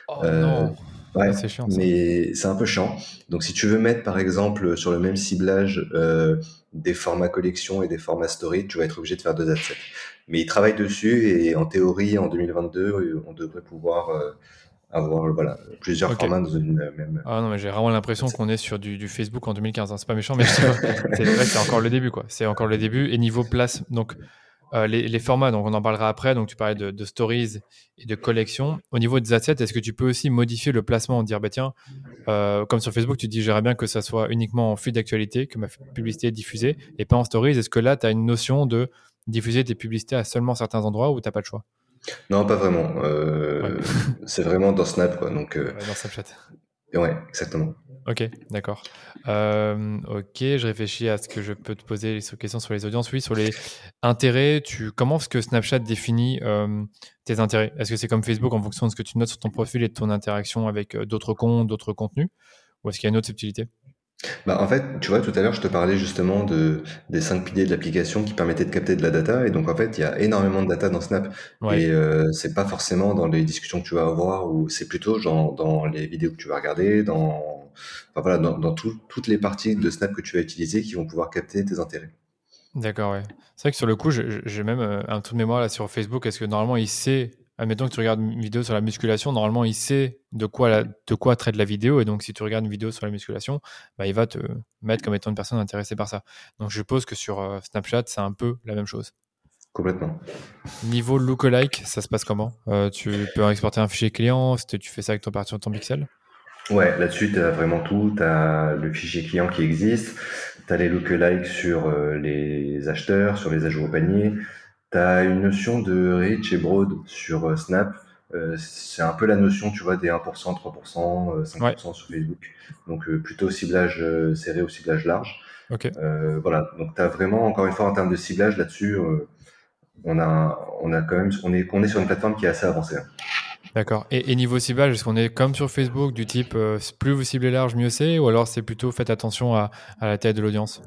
Oh Euh, non Ouais, Ah, C'est chiant ça. mais c'est un peu chiant. Donc, si tu veux mettre, par exemple, sur le même ciblage, des formats collection et des formats story, tu vas être obligé de faire deux adsets. Mais ils travaillent dessus et en théorie, en 2022, on devrait pouvoir avoir voilà, plusieurs formats dans une même. Ah non, mais j'ai vraiment l'impression qu'on est sur du, du Facebook en 2015. hein. C'est pas méchant, mais c'est vrai que c'est encore le début, quoi. C'est encore le début. Et niveau place, donc euh, les, les formats, donc on en parlera après. Donc tu parlais de, de stories et de collections. Au niveau des assets, est-ce que tu peux aussi modifier le placement, dire bah tiens, euh, comme sur Facebook, tu dis j'aimerais bien que ça soit uniquement en flux d'actualité, que ma publicité est diffusée, et pas en stories. Est-ce que là, tu as une notion de diffuser tes publicités à seulement certains endroits ou t'as pas le choix? Non, pas vraiment. Euh, C'est vraiment dans Snap, quoi. Donc, euh, dans Snapchat ouais, exactement. Ok, d'accord. Euh, ok, je réfléchis à ce que je peux te poser sur questions sur les audiences. Oui, sur les intérêts, tu, comment est-ce que Snapchat définit euh, tes intérêts? Est-ce que c'est comme Facebook en fonction de ce que tu notes sur ton profil et de ton interaction avec d'autres comptes, d'autres contenus? Ou est-ce qu'il y a une autre subtilité? Bah, en fait, tu vois, tout à l'heure, je te parlais justement de, des cinq piliers de l'application qui permettaient de capter de la data. Et donc, en fait, il y a énormément de data dans Snap. Ouais. Et euh, c'est pas forcément dans les discussions que tu vas avoir, ou c'est plutôt genre dans les vidéos que tu vas regarder, dans, enfin, voilà, dans, dans tout- toutes les parties de Snap que tu vas utiliser qui vont pouvoir capter tes intérêts. D'accord, ouais. C'est vrai que sur le coup, j'ai même euh, un trou de mémoire là sur Facebook. Est-ce que normalement il sait, admettons que tu regardes une vidéo sur la musculation, normalement il sait de quoi, la- de quoi traite la vidéo. Et donc si tu regardes une vidéo sur la musculation, bah, il va te mettre comme étant une personne intéressée par ça. Donc je suppose que sur euh, Snapchat, c'est un peu la même chose. Complètement. Niveau lookalike, ça se passe comment? Euh, Tu peux exporter un fichier client, tu fais ça avec ton partie sur ton pixel? Ouais, là-dessus, tu as vraiment tout. Tu as le fichier client qui existe, tu as les lookalikes sur euh, les acheteurs, sur les ajouts au panier, tu as une notion de reach et broad sur euh, Snap. Euh, c'est un peu la notion, tu vois, des 1%, 3%, euh, 5% sur Facebook. Donc euh, plutôt ciblage serré au ciblage large. Ok. Euh, voilà, donc tu as vraiment, encore une fois, en termes de ciblage là-dessus, on a, on a quand même, on est, on est sur une plateforme qui est assez avancée. Hein. D'accord. Et, niveau ciblage, est-ce qu'on est comme sur Facebook, du type euh, plus vous ciblez large, mieux c'est, ou alors c'est plutôt faites attention à, la taille de l'audience?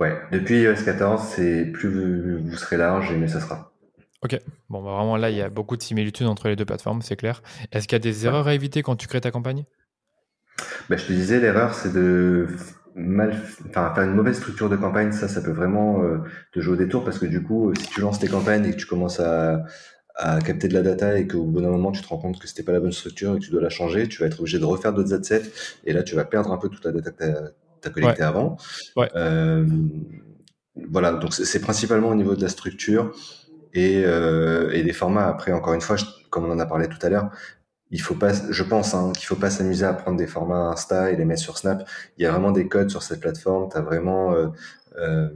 Ouais, depuis iOS 14, c'est plus vous, serez large et mieux ça sera. Ok, bon, bah, vraiment là, il y a beaucoup de similitudes entre les deux plateformes, c'est clair. Est-ce qu'il y a des erreurs à éviter quand tu crées ta campagne? Bah, Je te disais, l'erreur, c'est de mal, enfin, faire une mauvaise structure de campagne. Ça, ça peut vraiment euh, te jouer des tours parce que du coup, si tu lances tes campagnes et que tu commences à, à capter de la data et qu'au bout d'un moment tu te rends compte que c'était pas la bonne structure et que tu dois la changer, tu vas être obligé de refaire d'autres adsets et là tu vas perdre un peu toute la data que tu as, collectée avant. Euh, voilà, donc c'est principalement au niveau de la structure et, euh, et des formats. Après, encore une fois, comme on en a parlé tout à l'heure, il faut pas, je pense, hein, qu'il faut pas s'amuser à prendre des formats Insta et les mettre sur Snap. Il y a vraiment des codes sur cette plateforme. Tu as vraiment euh, euh,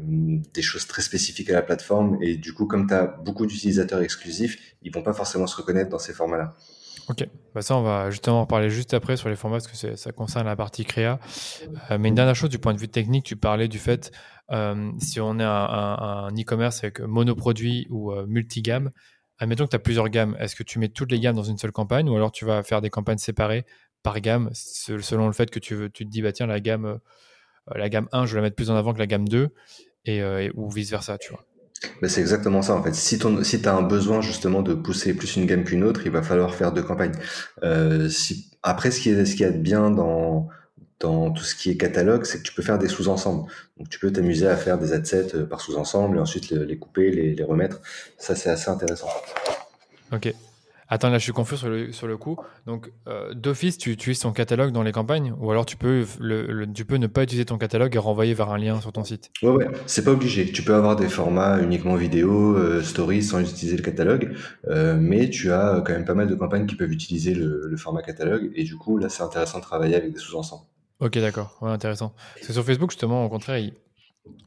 des choses très spécifiques à la plateforme. Et du coup, comme tu as beaucoup d'utilisateurs exclusifs, ils vont pas forcément se reconnaître dans ces formats-là. Ok, bah ça on va justement en parler juste après sur les formats parce que ça concerne la partie créa. Euh, mais une dernière chose du point de vue technique, tu parlais du fait euh, si on est un e-commerce avec monoproduit ou multigamme, admettons que tu as plusieurs gammes, est-ce que tu mets toutes les gammes dans une seule campagne ou alors tu vas faire des campagnes séparées par gamme selon le fait que tu, veux, te dis bah tiens la gamme euh, la gamme 1, je vais la mettre plus en avant que la gamme 2, euh, et, ou vice-versa, tu vois? C'est exactement ça en fait. Si tu si as un besoin justement de pousser plus une gamme qu'une autre, il va falloir faire deux campagnes. Euh, si, après, ce qui est ce qui est bien dans dans tout ce qui est catalogue, c'est que tu peux faire des sous-ensembles. Donc tu peux t'amuser à faire des adsets par sous-ensemble et ensuite les, couper, les, les remettre. Ça c'est assez intéressant. Ok. Attends, là, je suis confus sur le, sur le coup. Donc, euh, d'office, tu utilises ton catalogue dans les campagnes ou alors tu peux, le, tu peux ne pas utiliser ton catalogue et renvoyer vers un lien sur ton site Ouais, ouais, c'est pas obligé. Tu peux avoir des formats uniquement vidéo, euh, story sans utiliser le catalogue, euh, mais tu as quand même pas mal de campagnes qui peuvent utiliser le, format catalogue et du coup, là, c'est intéressant de travailler avec des sous-ensembles. Ok, d'accord. Ouais, intéressant. Parce que sur Facebook, justement, au contraire, il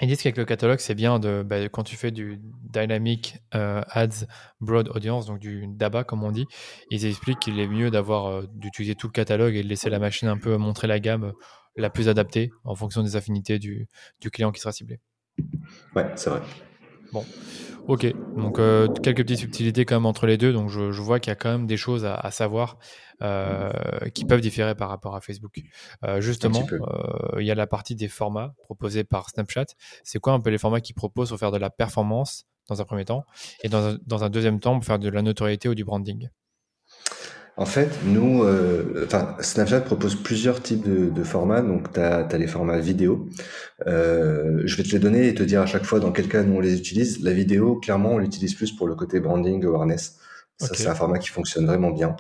ils disent qu'avec le catalogue, c'est bien de, bah, quand tu fais du Dynamic euh, Ads Broad Audience, donc du DABA comme on dit, ils expliquent qu'il est mieux d'avoir euh, d'utiliser tout le catalogue et de laisser la machine un peu montrer la gamme la plus adaptée en fonction des affinités du, du client qui sera ciblé. Ouais, c'est vrai. Bon, ok. Donc quelques petites subtilités quand même entre les deux. Donc je, vois qu'il y a quand même des choses à, à savoir. Euh, qui peuvent différer par rapport à Facebook. Euh, justement, euh, il y a la partie des formats proposés par Snapchat. C'est quoi un peu les formats qu'ils proposent pour faire de la performance dans un premier temps et dans un, dans un deuxième temps pour faire de la notoriété ou du branding? En fait, nous, enfin, Snapchat propose plusieurs types de, formats. Donc, tu as, les formats vidéo. je vais te les donner et te dire à chaque fois dans quel cas nous on les utilise. La vidéo, clairement, on l'utilise plus pour le côté branding, awareness. Ça, c'est un format qui fonctionne vraiment bien.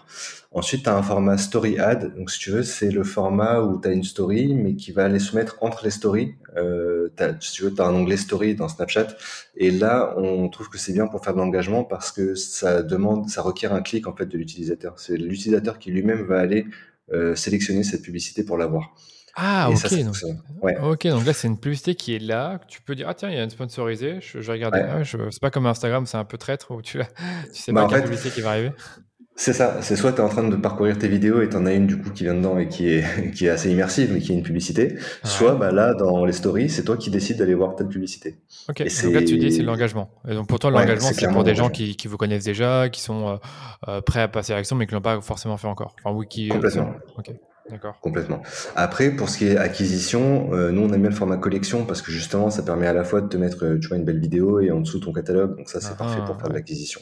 Ensuite, tu as un format story ad. Donc, si tu veux, c'est le format où tu as une story, mais qui va aller se mettre entre les stories. Euh, si tu veux, tu as un onglet story dans Snapchat. Et là, on trouve que c'est bien pour faire de l'engagement parce que ça demande, ça requiert un clic en fait de l'utilisateur. C'est l'utilisateur qui lui-même va aller euh, sélectionner cette publicité pour l'avoir. Ah, ok. donc, ok, donc là, c'est une publicité qui est là. Tu peux dire, ah tiens, il y a une sponsorisée. Je, je regarder. Ah, c'est pas comme Instagram, c'est un peu traître où tu, tu sais bah, pas quelle publicité qui va arriver. C'est ça. C'est soit tu es en train de parcourir tes vidéos et tu en as une du coup qui vient dedans et qui est, qui est assez immersive, mais qui est une publicité. Soit bah, là, dans les stories, c'est toi qui décides d'aller voir telle publicité. Ok, et donc là, tu dis c'est l'engagement. Et donc pour toi, l'engagement, c'est pour des gens qui, qui, vous connaissent déjà, qui sont euh, euh, prêts à passer à l'action, mais qui l'ont pas forcément fait encore. Enfin, oui, qui. Euh, Complètement. ok. D'accord. Complètement. Après, pour ce qui est acquisition, euh, nous on aime bien le format collection parce que justement ça permet à la fois de te mettre tu vois, une belle vidéo et en dessous ton catalogue, donc ça c'est parfait pour faire de l'acquisition.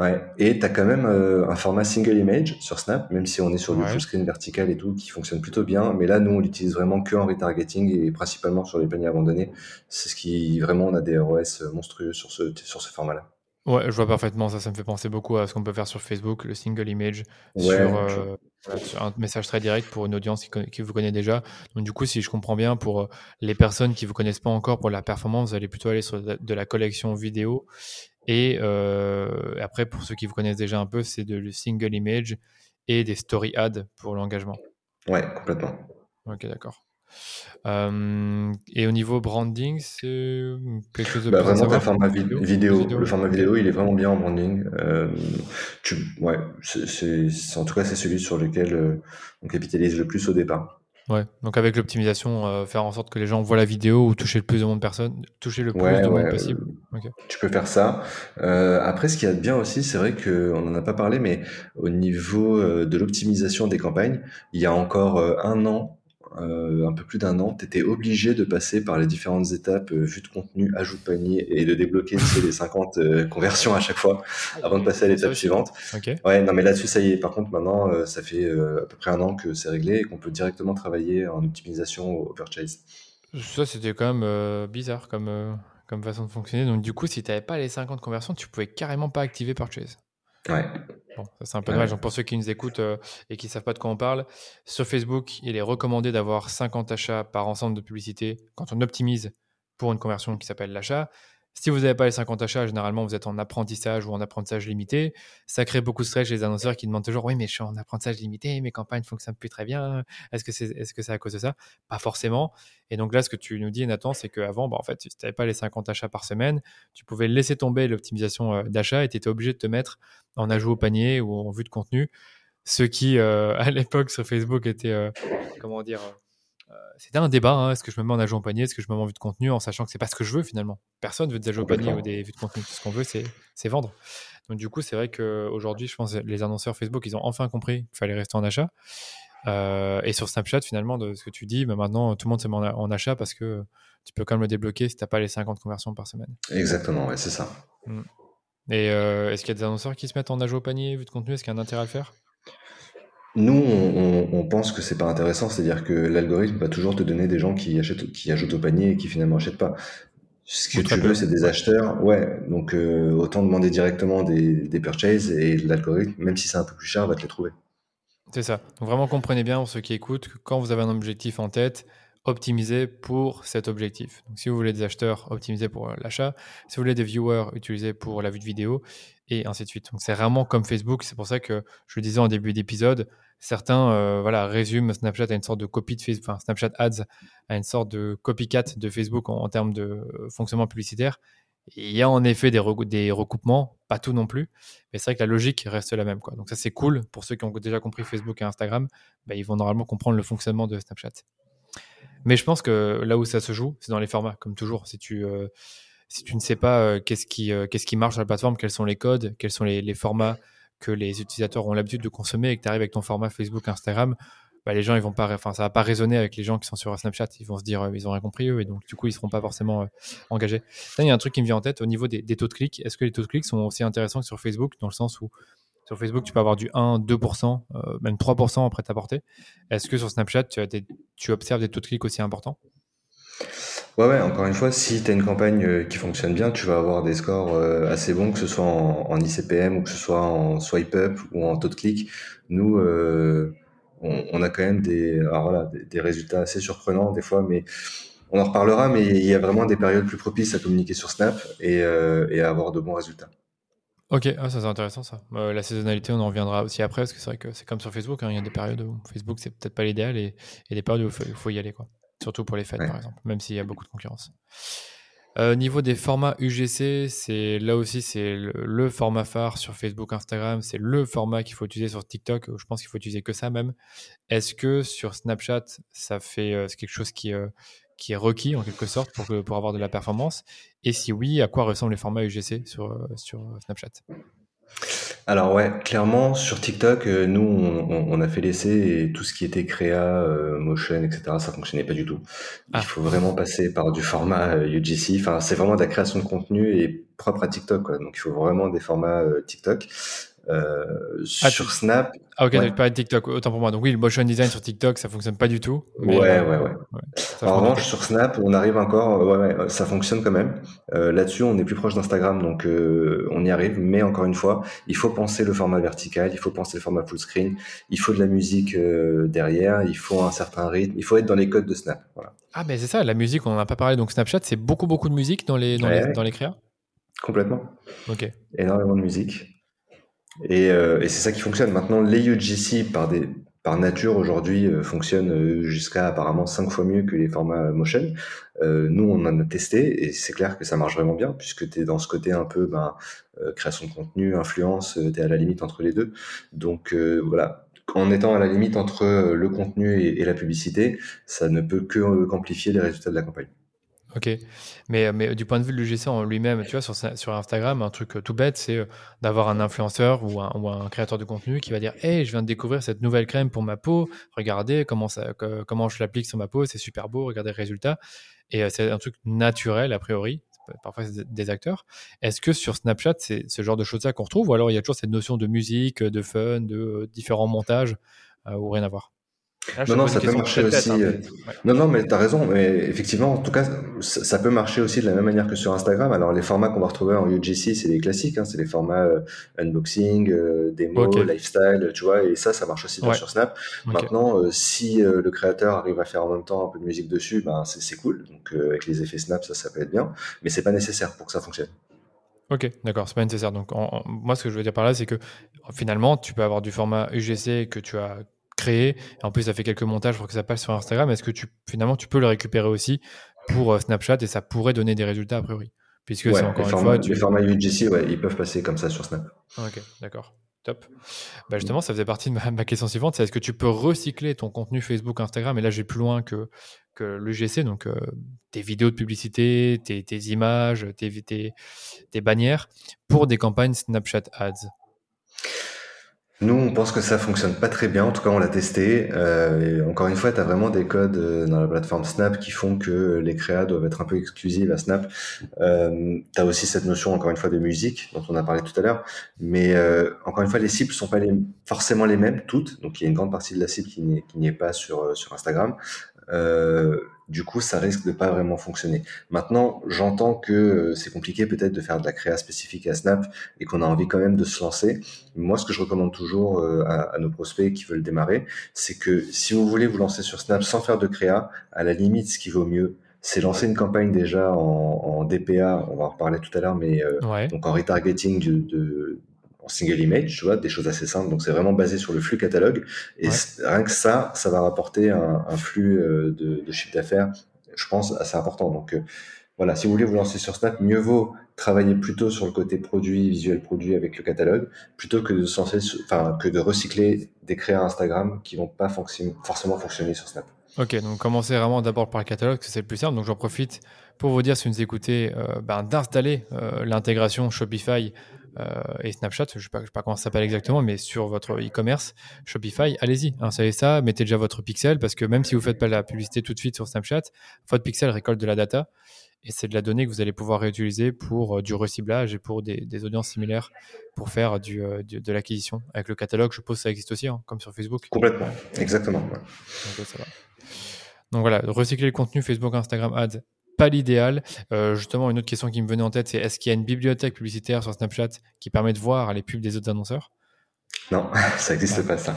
Ouais. Et tu as quand même euh, un format single image sur Snap, même si on est sur du full screen vertical et tout, qui fonctionne plutôt bien. Mais là, nous, on l'utilise vraiment que en retargeting et principalement sur les paniers abandonnés. C'est ce qui vraiment, on a des ROS monstrueux sur ce, sur ce format-là. Ouais, je vois parfaitement ça. Ça me fait penser beaucoup à ce qu'on peut faire sur Facebook, le single image, sur, euh, un message très direct pour une audience qui, vous connaît déjà. Donc, du coup, si je comprends bien, pour euh, les personnes qui vous connaissent pas encore pour la performance, vous allez plutôt aller sur de la collection vidéo. Et euh, après, pour ceux qui vous connaissent déjà un peu, c'est de le single image et des story ads pour l'engagement. Ouais, complètement. Ok, d'accord. Euh, et au niveau branding, c'est quelque chose de bah, Vraiment, un format vidéo. Le format vidéo, il est vraiment bien en branding. Euh, tu, ouais, c'est, en tout cas, c'est celui sur lequel euh, on capitalise le plus au départ. Ouais, donc avec l'optimisation, euh, faire en sorte que les gens voient la vidéo ou toucher le plus de monde personne, toucher le plus de monde possible. Tu peux faire ça. Euh, après, ce qu'il y a de bien aussi, c'est vrai qu'on n'en a pas parlé, mais au niveau euh, de l'optimisation des campagnes, il y a encore un an, euh, un peu plus d'un an, tu étais obligé de passer par les différentes étapes, euh, vue de contenu, ajout de panier et de débloquer les 50 euh, conversions à chaque fois avant de passer à l'étape suivante. Ouais, non mais là-dessus ça y est. Par contre maintenant, ça fait à peu près un an que c'est réglé et qu'on peut directement travailler en optimisation au purchase. Ça c'était quand même bizarre comme comme façon de fonctionner. Donc du coup, si tu n'avais pas les 50 conversions, tu pouvais carrément pas activer purchase. Ouais. Bon, ça c'est un peu dommage. pour ceux qui nous écoutent euh, et qui ne savent pas de quoi on parle, sur Facebook, il est recommandé d'avoir 50 achats par ensemble de publicité quand on optimise pour une conversion qui s'appelle l'achat. Si vous n'avez pas les 50 achats, généralement vous êtes en apprentissage ou en apprentissage limité. Ça crée beaucoup de stress chez les annonceurs qui demandent toujours Oui, mais je suis en apprentissage limité, mes campagnes ne fonctionnent plus très bien. Est-ce que c'est est -ce c'est à cause de ça? Pas forcément. Et donc là, ce que tu nous dis, Nathan, c'est qu'avant, bah, en fait, si tu n'avais pas les 50 achats par semaine, tu pouvais laisser tomber l'optimisation euh, d'achat et tu étais obligé de te mettre en ajout au panier ou en vue de contenu. Ce qui, euh, à l'époque, sur Facebook, était, euh, comment dire, c'était un débat. Hein, est-ce que je me mets en ajout au panier Est-ce que je me mets en vue de contenu En sachant que c'est pas ce que je veux finalement. Personne veut des ajouts au panier ou des vues de contenu. Tout ce qu'on veut, c'est vendre. Donc, du coup, c'est vrai qu'aujourd'hui, je pense que les annonceurs Facebook, ils ont enfin compris qu'il fallait rester en achat. et sur Snapchat, finalement, de ce que tu dis, bah, maintenant, tout le monde se met en, achat parce que tu peux quand même le débloquer si tu n'as pas les 50 conversions par semaine. Exactement, ouais, c'est ça. Mmh. Et euh, est-ce qu'il y a des annonceurs qui se mettent en ajout au panier, vue de contenu? Est-ce qu'il y a un intérêt à le faire? Nous, on, pense que c'est pas intéressant, c'est-à-dire que l'algorithme va toujours te donner des gens qui achètent, qui ajoutent au panier et qui finalement achètent pas. Ce que tu veux, c'est des acheteurs, ouais. Donc euh, autant demander directement des, des purchases et l'algorithme, même si c'est un peu plus cher, va te les trouver. C'est ça. Donc vraiment comprenez bien pour ceux qui écoutent que quand vous avez un objectif en tête, optimiser pour cet objectif. Donc, si vous voulez des acheteurs, optimiser pour l'achat. Si vous voulez des viewers, utilisez pour la vue de vidéo et ainsi de suite. Donc, c'est vraiment comme Facebook. C'est pour ça que je le disais en début d'épisode, certains euh, voilà, résument Snapchat à une sorte de copie de Facebook, enfin, Snapchat Ads à une sorte de copycat de Facebook en, termes de euh, fonctionnement publicitaire. il y a en effet des, recoupements, pas tout non plus, mais c'est vrai que la logique reste la même. Quoi. Donc ça c'est cool pour ceux qui ont déjà compris Facebook et Instagram, bah, ils vont normalement comprendre le fonctionnement de Snapchat. Mais je pense que là où ça se joue, c'est dans les formats, comme toujours. Si tu, euh, si tu ne sais pas euh, qu'est-ce qui, euh, qu'est-ce qui marche sur la plateforme, quels sont les codes, quels sont les, formats que les utilisateurs ont l'habitude de consommer et que tu arrives avec ton format Facebook, Instagram, bah, les gens, ils vont pas, enfin, ça va pas résonner avec les gens qui sont sur Snapchat. Ils vont se dire, ils ont rien compris eux, et donc du coup, ils seront pas forcément engagés. il y a un truc qui me vient en tête au niveau des, taux de clics. Est-ce que les taux de clics sont aussi intéressants que sur Facebook, dans le sens où sur Facebook, tu peux avoir du 1, 2%, euh, même 3% après ta portée. Est-ce que sur Snapchat, tu, tu observes des taux de clics aussi importants? Ouais, ouais, encore une fois, si tu as une campagne euh, qui fonctionne bien, tu vas avoir des scores euh, assez bons, que ce soit en, ICPM ou que ce soit en swipe up ou en taux de clic. Nous, on, a quand même des, voilà, des, résultats assez surprenants des fois, mais on en reparlera, mais il y a vraiment des périodes plus propices à communiquer sur Snap et, à avoir de bons résultats. Ok, ah, ça c'est intéressant ça. Euh, la saisonnalité, on en reviendra aussi après, parce que c'est vrai que c'est comme sur Facebook, hein, il y a des périodes où Facebook c'est peut-être pas l'idéal et, et, des périodes où il faut, y aller, quoi. Surtout pour les fêtes par exemple, même s'il y a beaucoup de concurrence. Euh, niveau des formats UGC, c'est là aussi c'est le, format phare sur Facebook, Instagram, c'est le format qu'il faut utiliser sur TikTok. Je pense qu'il faut utiliser que ça même. Est-ce que sur Snapchat, ça fait euh, quelque chose qui qui est requis en quelque sorte pour, pour avoir de la performance? Et si oui, à quoi ressemblent les formats UGC sur, sur Snapchat? Alors ouais, clairement sur TikTok, euh, nous on, a fait l'essai et tout ce qui était créa, euh, motion, etc. Ça fonctionnait pas du tout. Il ah. faut vraiment passer par du format UGC. Euh, enfin, c'est vraiment de la création de contenu et propre à TikTok. Quoi. Donc il faut vraiment des formats TikTok. Euh, ah, sur Snap. Ah ok, ouais. de TikTok, autant pour moi. Donc oui, le motion design sur TikTok, ça fonctionne pas du tout. ouais, ouais, ouais. en revanche, sur Snap, on arrive encore, ouais, ouais, ça fonctionne quand même. Euh, Là-dessus, on est plus proche d'Instagram, donc euh, on y arrive. Mais encore une fois, il faut penser le format vertical, il faut penser le format full screen, il faut de la musique euh, derrière, il faut un certain rythme, il faut être dans les codes de Snap. Voilà. Ah, mais c'est ça, la musique, on n'en a pas parlé. Donc Snapchat, c'est beaucoup, beaucoup de musique dans les, dans les, dans les créas? Complètement. Ok. Énormément de musique. Et, euh, et c'est ça qui fonctionne. Maintenant, les UGC, par, des, par nature, aujourd'hui, euh, fonctionnent euh, jusqu'à apparemment 5 fois mieux que les formats motion. Nous, on en a testé et c'est clair que ça marche vraiment bien puisque tu es dans ce côté un peu ben, création de contenu, influence, tu es à la limite entre les deux. Donc voilà, en étant à la limite entre le contenu et, la publicité, ça ne peut que qu'amplifier les résultats de la campagne. Ok, mais, mais du point de vue de l'UGC en lui-même, tu vois, sur, sur Instagram, un truc tout bête, c'est d'avoir un influenceur ou un, créateur de contenu qui va dire Hey, je viens de découvrir cette nouvelle crème pour ma peau, regardez comment, ça, comment je l'applique sur ma peau, c'est super beau, regardez le résultat. Et c'est un truc naturel, a priori, parfois des acteurs. Est-ce que sur Snapchat, c'est ce genre de choses-là qu'on retrouve Ou alors il y a toujours cette notion de musique, de fun, de euh, différents montages, euh, ou rien à voir? Non, non, ça peut marcher aussi. Hein, euh, non, non, mais tu as raison. Mais effectivement, en tout cas, ça, peut marcher aussi de la même manière que sur Instagram. Alors, les formats qu'on va retrouver en UGC, c'est des classiques. Hein, c'est les formats euh, unboxing, euh, démo, lifestyle, tu vois. Et ça, ça marche aussi sur Snap. Maintenant, si le créateur arrive à faire en même temps un peu de musique dessus, ben, c'est cool. Donc, avec les effets Snap, ça, ça peut être bien. Mais c'est pas nécessaire pour que ça fonctionne. Ok, d'accord, c'est pas nécessaire. Donc, moi, ce que je veux dire par là, c'est que finalement, tu peux avoir du format UGC que tu as créé. en plus, ça fait quelques montages pour que ça passe sur Instagram. Est-ce que tu, finalement, tu peux le récupérer aussi pour euh, Snapchat et ça pourrait donner des résultats a priori? Puisque c'est encore une fois. Les formats UGC, ouais, ils peuvent passer comme ça sur Snap. Ok, d'accord. Top. Bah justement, ça faisait partie de ma, question suivante, c'est est-ce que tu peux recycler ton contenu Facebook, Instagram? Et là, j'ai plus loin que, que l'UGC, donc euh, tes vidéos de publicité, tes, tes images, tes, tes, tes, bannières, pour des campagnes Snapchat Ads. Nous, on pense que ça fonctionne pas très bien. En tout cas, on l'a testé. Euh, encore une fois, tu as vraiment des codes euh, dans la plateforme Snap qui font que les créas doivent être un peu exclusives à Snap. Euh, tu as aussi cette notion, encore une fois, de musique dont on a parlé tout à l'heure. Mais euh, encore une fois, les cibles sont pas forcément les mêmes toutes. Donc, il y a une grande partie de la cible qui n'y est pas sur Instagram. Euh, du coup, ça risque de pas vraiment fonctionner. Maintenant, j'entends que euh, c'est compliqué peut-être de faire de la créa spécifique à Snap et qu'on a envie quand même de se lancer. Moi, ce que je recommande toujours euh, à, nos prospects qui veulent démarrer, c'est que si vous voulez vous lancer sur Snap sans faire de créa, à la limite, ce qui vaut mieux, c'est lancer une campagne déjà en, DPA, on va en reparler tout à l'heure, mais donc en retargeting de, en single image, tu vois, des choses assez simples. Donc c'est vraiment basé sur le flux catalogue. Et rien que ça, ça va rapporter un, flux euh, de, de chiffre d'affaires, je pense, assez important. Donc euh, voilà, si vous voulez vous lancer sur Snap, mieux vaut travailler plutôt sur le côté produit, visuel produit avec le catalogue, plutôt que de, enfin, que de recycler des créas Instagram qui vont pas forcément fonctionner sur Snap. Ok, donc commencez vraiment d'abord par le catalogue, c'est le plus simple. Donc j'en profite pour vous dire, si vous nous écoutez, euh, ben, d'installer l'intégration Shopify et Snapchat, je ne sais, pas, sais pas comment ça s'appelle exactement, mais sur votre e-commerce, Shopify, allez-y, installez ça, mettez déjà votre pixel, parce que même si vous ne faites pas la publicité tout de suite sur Snapchat, votre pixel récolte de la data, et c'est de la donnée que vous allez pouvoir réutiliser pour euh, du reciblage et pour des, audiences similaires pour faire du, euh, de l'acquisition. Avec le catalogue, je suppose que ça existe aussi, hein, comme sur Facebook. Complètement, exactement. Donc voilà, recycler le contenu Facebook, Instagram, Ads pas l'idéal. Euh, justement, une autre question qui me venait en tête, c'est est-ce qu'il y a une bibliothèque publicitaire sur Snapchat qui permet de voir les pubs des autres annonceurs? Non, ça n'existe pas ça.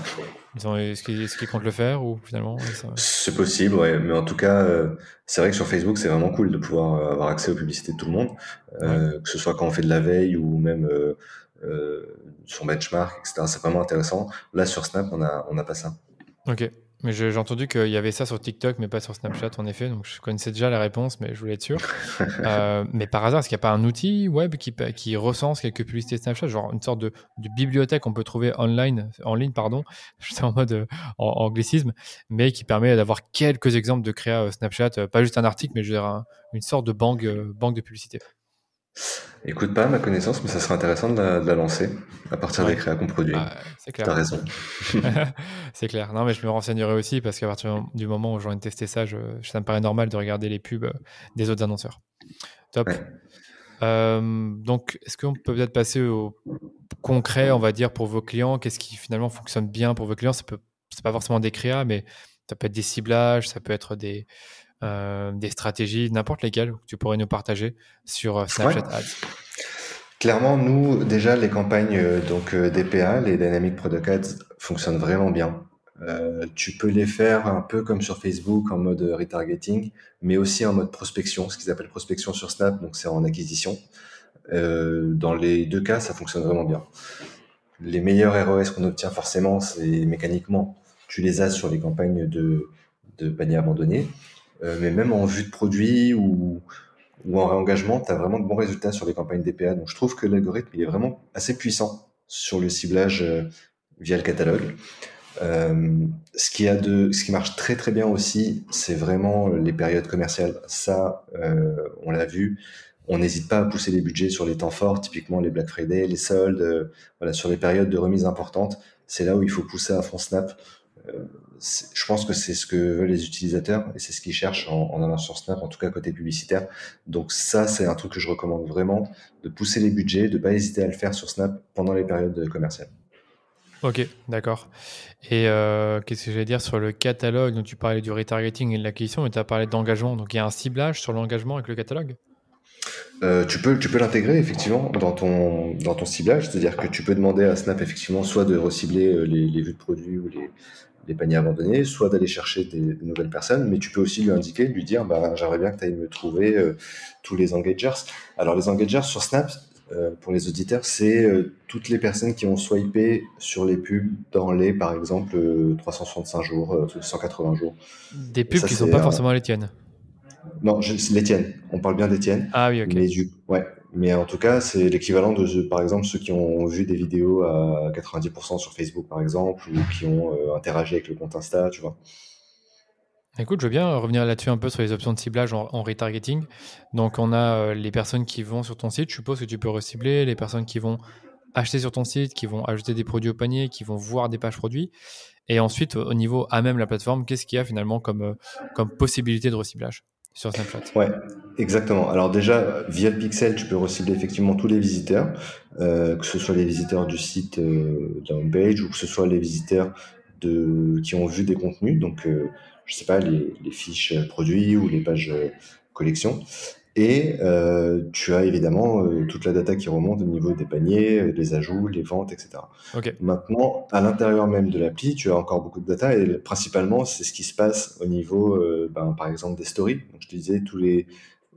Est-ce qu'ils comptent le faire ou finalement C'est possible, ouais. mais en tout cas, euh, c'est vrai que sur Facebook, c'est vraiment cool de pouvoir euh, avoir accès aux publicités de tout le monde, que ce soit quand on fait de la veille ou même sur benchmark, etc. C'est vraiment intéressant. Là, sur Snap, on n'a on a pas ça. Ok. Mais j'ai entendu qu'il y avait ça sur TikTok, mais pas sur Snapchat, en effet. Donc, je connaissais déjà la réponse, mais je voulais être sûr. euh, mais par hasard, est-ce qu'il n'y a pas un outil web qui, qui recense quelques publicités Snapchat, genre une sorte de, de bibliothèque qu'on peut trouver online, en ligne, pardon, juste en mode en, anglicisme, mais qui permet d'avoir quelques exemples de créa euh, Snapchat, euh, pas juste un article, mais je veux dire une sorte de banque, euh, banque de publicité. Écoute pas à ma connaissance, mais ça serait intéressant de la, lancer à partir des créas qu'on produit. Ah, c'est clair. T'as raison. c'est clair. Non, mais je me renseignerai aussi parce qu'à partir du moment où j'aurai testé ça, je, ça me paraît normal de regarder les pubs euh, des autres annonceurs. Top. Euh, donc, est-ce qu'on peut peut-être passer au concret, on va dire, pour vos clients? Qu'est-ce qui finalement fonctionne bien pour vos clients? Ça peut, c'est pas forcément des créas, mais ça peut être des ciblages, ça peut être des, euh, des stratégies, n'importe lesquelles, que tu pourrais nous partager sur euh, Snapchat Ads Clairement, nous, déjà, les campagnes euh, donc DPA, les Dynamic Product Ads, fonctionnent vraiment bien. tu peux les faire un peu comme sur Facebook en mode retargeting, mais aussi en mode prospection, ce qu'ils appellent prospection sur Snap, donc c'est en acquisition. dans les deux cas, ça fonctionne vraiment bien. Les meilleurs ROS qu'on obtient forcément, c'est mécaniquement, tu les as sur les campagnes de, de panier abandonné, euh, mais même en vue de produit ou, en réengagement, tu as vraiment de bons résultats sur les campagnes DPA. Donc je trouve que l'algorithme est vraiment assez puissant sur le ciblage euh, via le catalogue. Euh, ce qui a de, ce qui marche très très bien aussi, c'est vraiment les périodes commerciales. Ça, on l'a vu. On n'hésite pas à pousser les budgets sur les temps forts, typiquement les Black Friday, les soldes, voilà, sur les périodes de remise importantes. C'est là où il faut pousser à fond Snap. Je pense que c'est ce que veulent les utilisateurs et c'est ce qu'ils cherchent en, en, allant sur Snap, en tout cas côté publicitaire. Donc ça, c'est un truc que je recommande vraiment, de pousser les budgets, de pas hésiter à le faire sur Snap pendant les périodes commerciales. Ok, d'accord. Et euh, qu'est-ce que j'allais dire sur le catalogue? Dont tu parlais du retargeting et de l'acquisition, mais tu as parlé d'engagement. Donc il y a un ciblage sur l'engagement avec le catalogue? Euh, tu peux, tu peux l'intégrer effectivement dans ton, dans ton ciblage, c'est-à-dire que tu peux demander à Snap effectivement soit de recibler euh, les, les vues de produits ou les, les paniers abandonnés, soit d'aller chercher des, des, nouvelles personnes, mais tu peux aussi lui indiquer, lui dire, bah, j'aimerais bien que tu ailles me trouver euh, tous les engagers. Alors les engagers sur Snap, euh, pour les auditeurs, c'est euh, toutes les personnes qui ont swipé sur les pubs dans les, par exemple, 365 jours, 180 jours. Des pubs ça, qui ne sont pas forcément les tiennes. Non, je, les tiennes. On parle bien des tiennes. Ah oui, ok. Mais du, ouais, mais en tout cas, c'est l'équivalent de, par exemple, ceux qui ont vu des vidéos à 90% sur Facebook, par exemple, ou qui ont euh, interagi avec le compte Insta, tu vois. Écoute, je veux bien revenir là-dessus un peu sur les options de ciblage en, retargeting. Donc, on a euh, les personnes qui vont sur ton site. Je suppose que tu peux recibler les personnes qui vont acheter sur ton site, qui vont ajouter des produits au panier, qui vont voir des pages produits. Et ensuite, au niveau à même la plateforme, qu'est-ce qu'il y a finalement comme, euh, comme possibilité de reciblage? Sur Snapchat. Ouais, exactement. Alors déjà, via le pixel, tu peux recibler effectivement tous les visiteurs, euh, que ce soit les visiteurs du site euh, de la ou que ce soit les visiteurs de, qui ont vu des contenus, donc euh, je sais pas, les, les, fiches produits ou les pages collection. Et euh, tu as évidemment euh, toute la data qui remonte au niveau des paniers, les ajouts, les ventes, etc. Okay. Maintenant, à l'intérieur même de l'appli, tu as encore beaucoup de data et principalement, c'est ce qui se passe au niveau, euh, ben, par exemple, des stories. Donc, je te disais, tous les,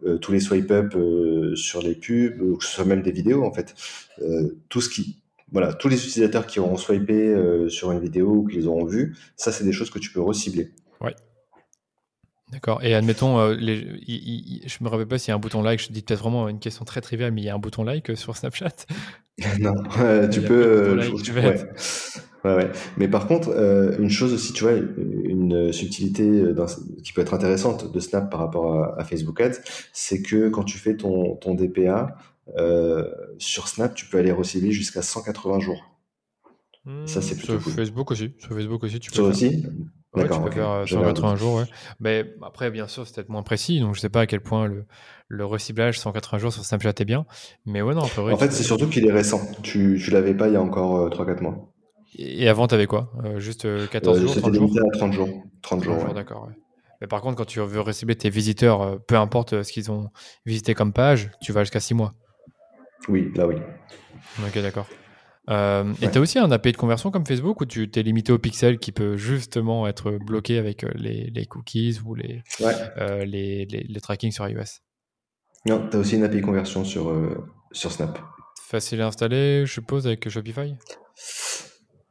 euh, tous les swipe up euh, sur les pubs, ou que ce soit même des vidéos, en fait. Euh, tout ce qui, voilà, tous les utilisateurs qui auront swipé sur une vidéo ou qui les auront vues, ça, c'est des choses que tu peux recibler. D'accord. Et admettons, euh, les, je me rappelle pas s'il y a un bouton like. Je dis peut-être vraiment une question très triviale, mais il y a un bouton like sur Snapchat? non, euh, tu peux. Like, je, ouais. ouais. Ouais, Mais par contre, euh, une chose aussi, tu vois, une subtilité qui peut être intéressante de Snap par rapport à, à Facebook Ads, c'est que quand tu fais ton, ton DPA sur Snap, tu peux aller recibler jusqu'à 180 jours. Mmh, ça, c'est plutôt sur cool. Facebook aussi. Sur Facebook aussi, tu peux. Sur aussi? Ouais, tu peux okay. faire 180 jours, ouais. Mais après, bien sûr, c'est peut-être moins précis, donc je sais pas à quel point le, le reciblage 180 jours sur Snapchat est bien. Mais ouais, non, En fait, c'est surtout qu'il est récent. Tu, tu l'avais pas il y a encore euh, 3-4 mois. Et avant, tu avais quoi? Euh, Juste 14 euh, jours 30 jours? à 30 jours. 30 jours, ouais. d'accord. Ouais. Mais par contre, quand tu veux recibler tes visiteurs, euh, peu importe ce qu'ils ont visité comme page, tu vas jusqu'à 6 mois. Oui, là oui. Ok, d'accord. Euh, ouais. Et tu as aussi un API de conversion comme Facebook où tu t'es limité au pixel qui peut justement être bloqué avec les, les cookies ou les, ouais. euh, les, les, les, tracking sur iOS Non, tu as aussi une API de conversion sur, euh, sur Snap. Facile à installer, je suppose, avec Shopify?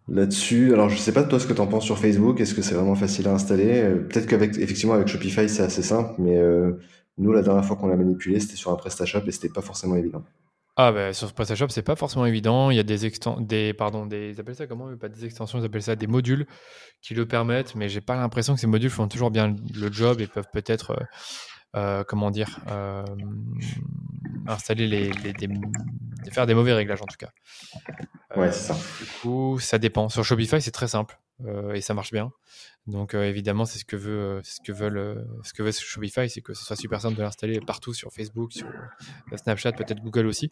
Là-dessus, alors je sais pas toi ce que tu en penses sur Facebook, est-ce que c'est vraiment facile à installer? Peut-être qu'avec effectivement avec Shopify c'est assez simple, mais euh, nous la dernière fois qu'on l'a manipulé c'était sur un PrestaShop et c'était pas forcément évident. Ah bah sur PrestaShop, c'est pas forcément évident. Il y a des extensions, des pardon, des ils appellent ça comment Pas des extensions, ils appellent ça des modules qui le permettent, mais j'ai pas l'impression que ces modules font toujours bien le job et peuvent peut-être euh, euh, comment dire euh, installer les, les faire des mauvais réglages en tout cas. Ouais, c'est ça. Du coup, ça dépend. Sur Shopify, c'est très simple et ça marche bien. Donc euh, évidemment, c'est ce que veut, ce que veulent, euh, ce que veut Shopify, c'est que ce soit super simple de l'installer partout sur Facebook, sur euh, Snapchat, peut-être Google aussi.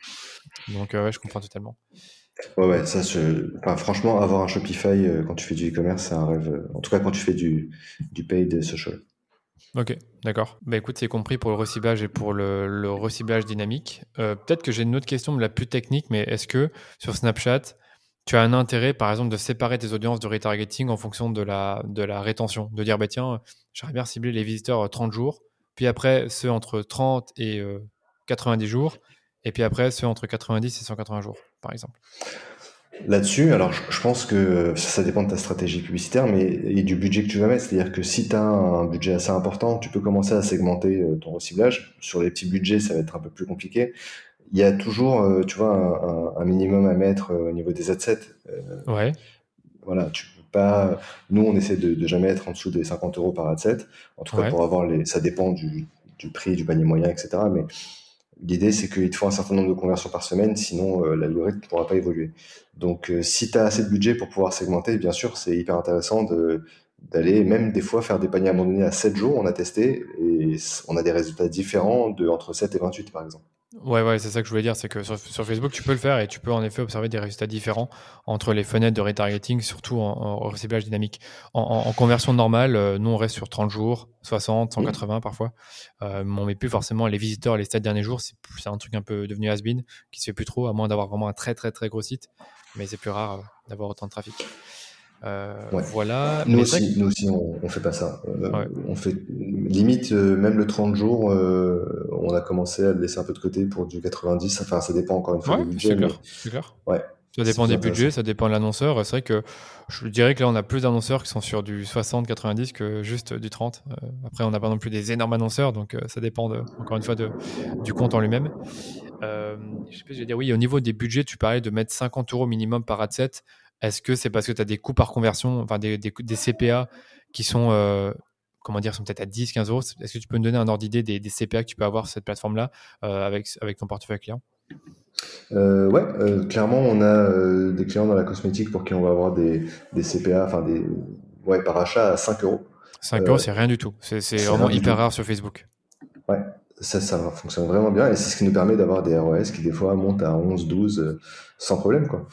Donc ouais, je comprends totalement. Ouais, ouais, ça, enfin, franchement, avoir un Shopify quand tu fais du e-commerce, c'est un rêve. En tout cas, quand tu fais du, du paid social. Ok, d'accord. Bah écoute, c'est compris pour le reciblage et pour le, le reciblage dynamique. Euh, Peut-être que j'ai une autre question, la plus technique, mais est-ce que sur Snapchat, tu as un intérêt, par exemple, de séparer tes audiences de retargeting en fonction de la, de la rétention. De dire, bah, tiens, j'aimerais bien cibler les visiteurs 30 jours, puis après ceux entre 30 et euh, 90 jours, et puis après ceux entre 90 et 180 jours, par exemple. Là-dessus, alors je pense que ça dépend de ta stratégie publicitaire mais, et du budget que tu vas mettre. C'est-à-dire que si tu as un budget assez important, tu peux commencer à segmenter euh, ton reciblage. Sur les petits budgets, ça va être un peu plus compliqué il y a toujours, euh, tu vois, un, un, minimum à mettre euh, au niveau des adsets. Euh, ouais. Voilà, tu, pas. Nous, on essaie de, de jamais être en dessous des 50 euros par ad set. En tout cas, pour avoir les. Ça dépend du, du prix, du panier moyen, etc. Mais l'idée, c'est qu'il te faut un certain nombre de conversions par semaine, sinon euh, l'algorithme ne pourra pas évoluer. Donc, euh, si tu as assez de budget pour pouvoir segmenter, bien sûr, c'est hyper intéressant de d'aller même des fois faire des paniers abandonnés à 7 jours, on a testé, et on a des résultats différents de entre 7 et 28 par exemple. Ouais, ouais, c'est ça que je voulais dire, c'est que sur, Facebook, tu peux le faire et tu peux en effet observer des résultats différents entre les fenêtres de retargeting, surtout en, en ciblage dynamique. En, conversion normale, euh, nous, on reste sur 30 jours, 60, 180 parfois. Euh, on met plus forcément les visiteurs les 7 derniers jours, c'est un truc un peu devenu has-been, qui se fait plus trop, à moins d'avoir vraiment un très, très, très gros site, mais c'est plus rare euh, d'avoir autant de trafic. Euh, voilà. Nous aussi, nous aussi, on, on, fait pas ça. Euh, on fait limite euh, même le 30 jours. on a commencé à le laisser un peu de côté pour du 90. Enfin, ça dépend encore une fois du budget. C'est clair. Ouais. Ça dépend des budgets, ça dépend de l'annonceur. C'est vrai que je dirais que là, on a plus d'annonceurs qui sont sur du 60-90 que juste du 30. après, on n'a pas non plus des énormes annonceurs, donc ça dépend de, encore une fois de, du compte en lui-même. je sais pas, je vais dire oui, au niveau des budgets, tu parlais de mettre 50 euros minimum par ad set. Est-ce que c'est parce que tu as des coûts par conversion, enfin des, des, CPA qui sont, euh, comment dire, sont peut-être à 10, 15 euros? Est-ce que tu peux me donner un ordre d'idée des, CPA que tu peux avoir sur cette plateforme-là euh, avec, avec ton portefeuille client? Euh, ouais, clairement, on a des clients dans la cosmétique pour qui on va avoir des, des CPA, enfin des, ouais, par achat à 5 euros. 5 euros, c'est rien du tout. C'est vraiment hyper rare sur Facebook. Ouais, ça, ça fonctionne vraiment bien et c'est ce qui nous permet d'avoir des ROS qui des fois montent à 11, 12 euh, sans problème. Quoi.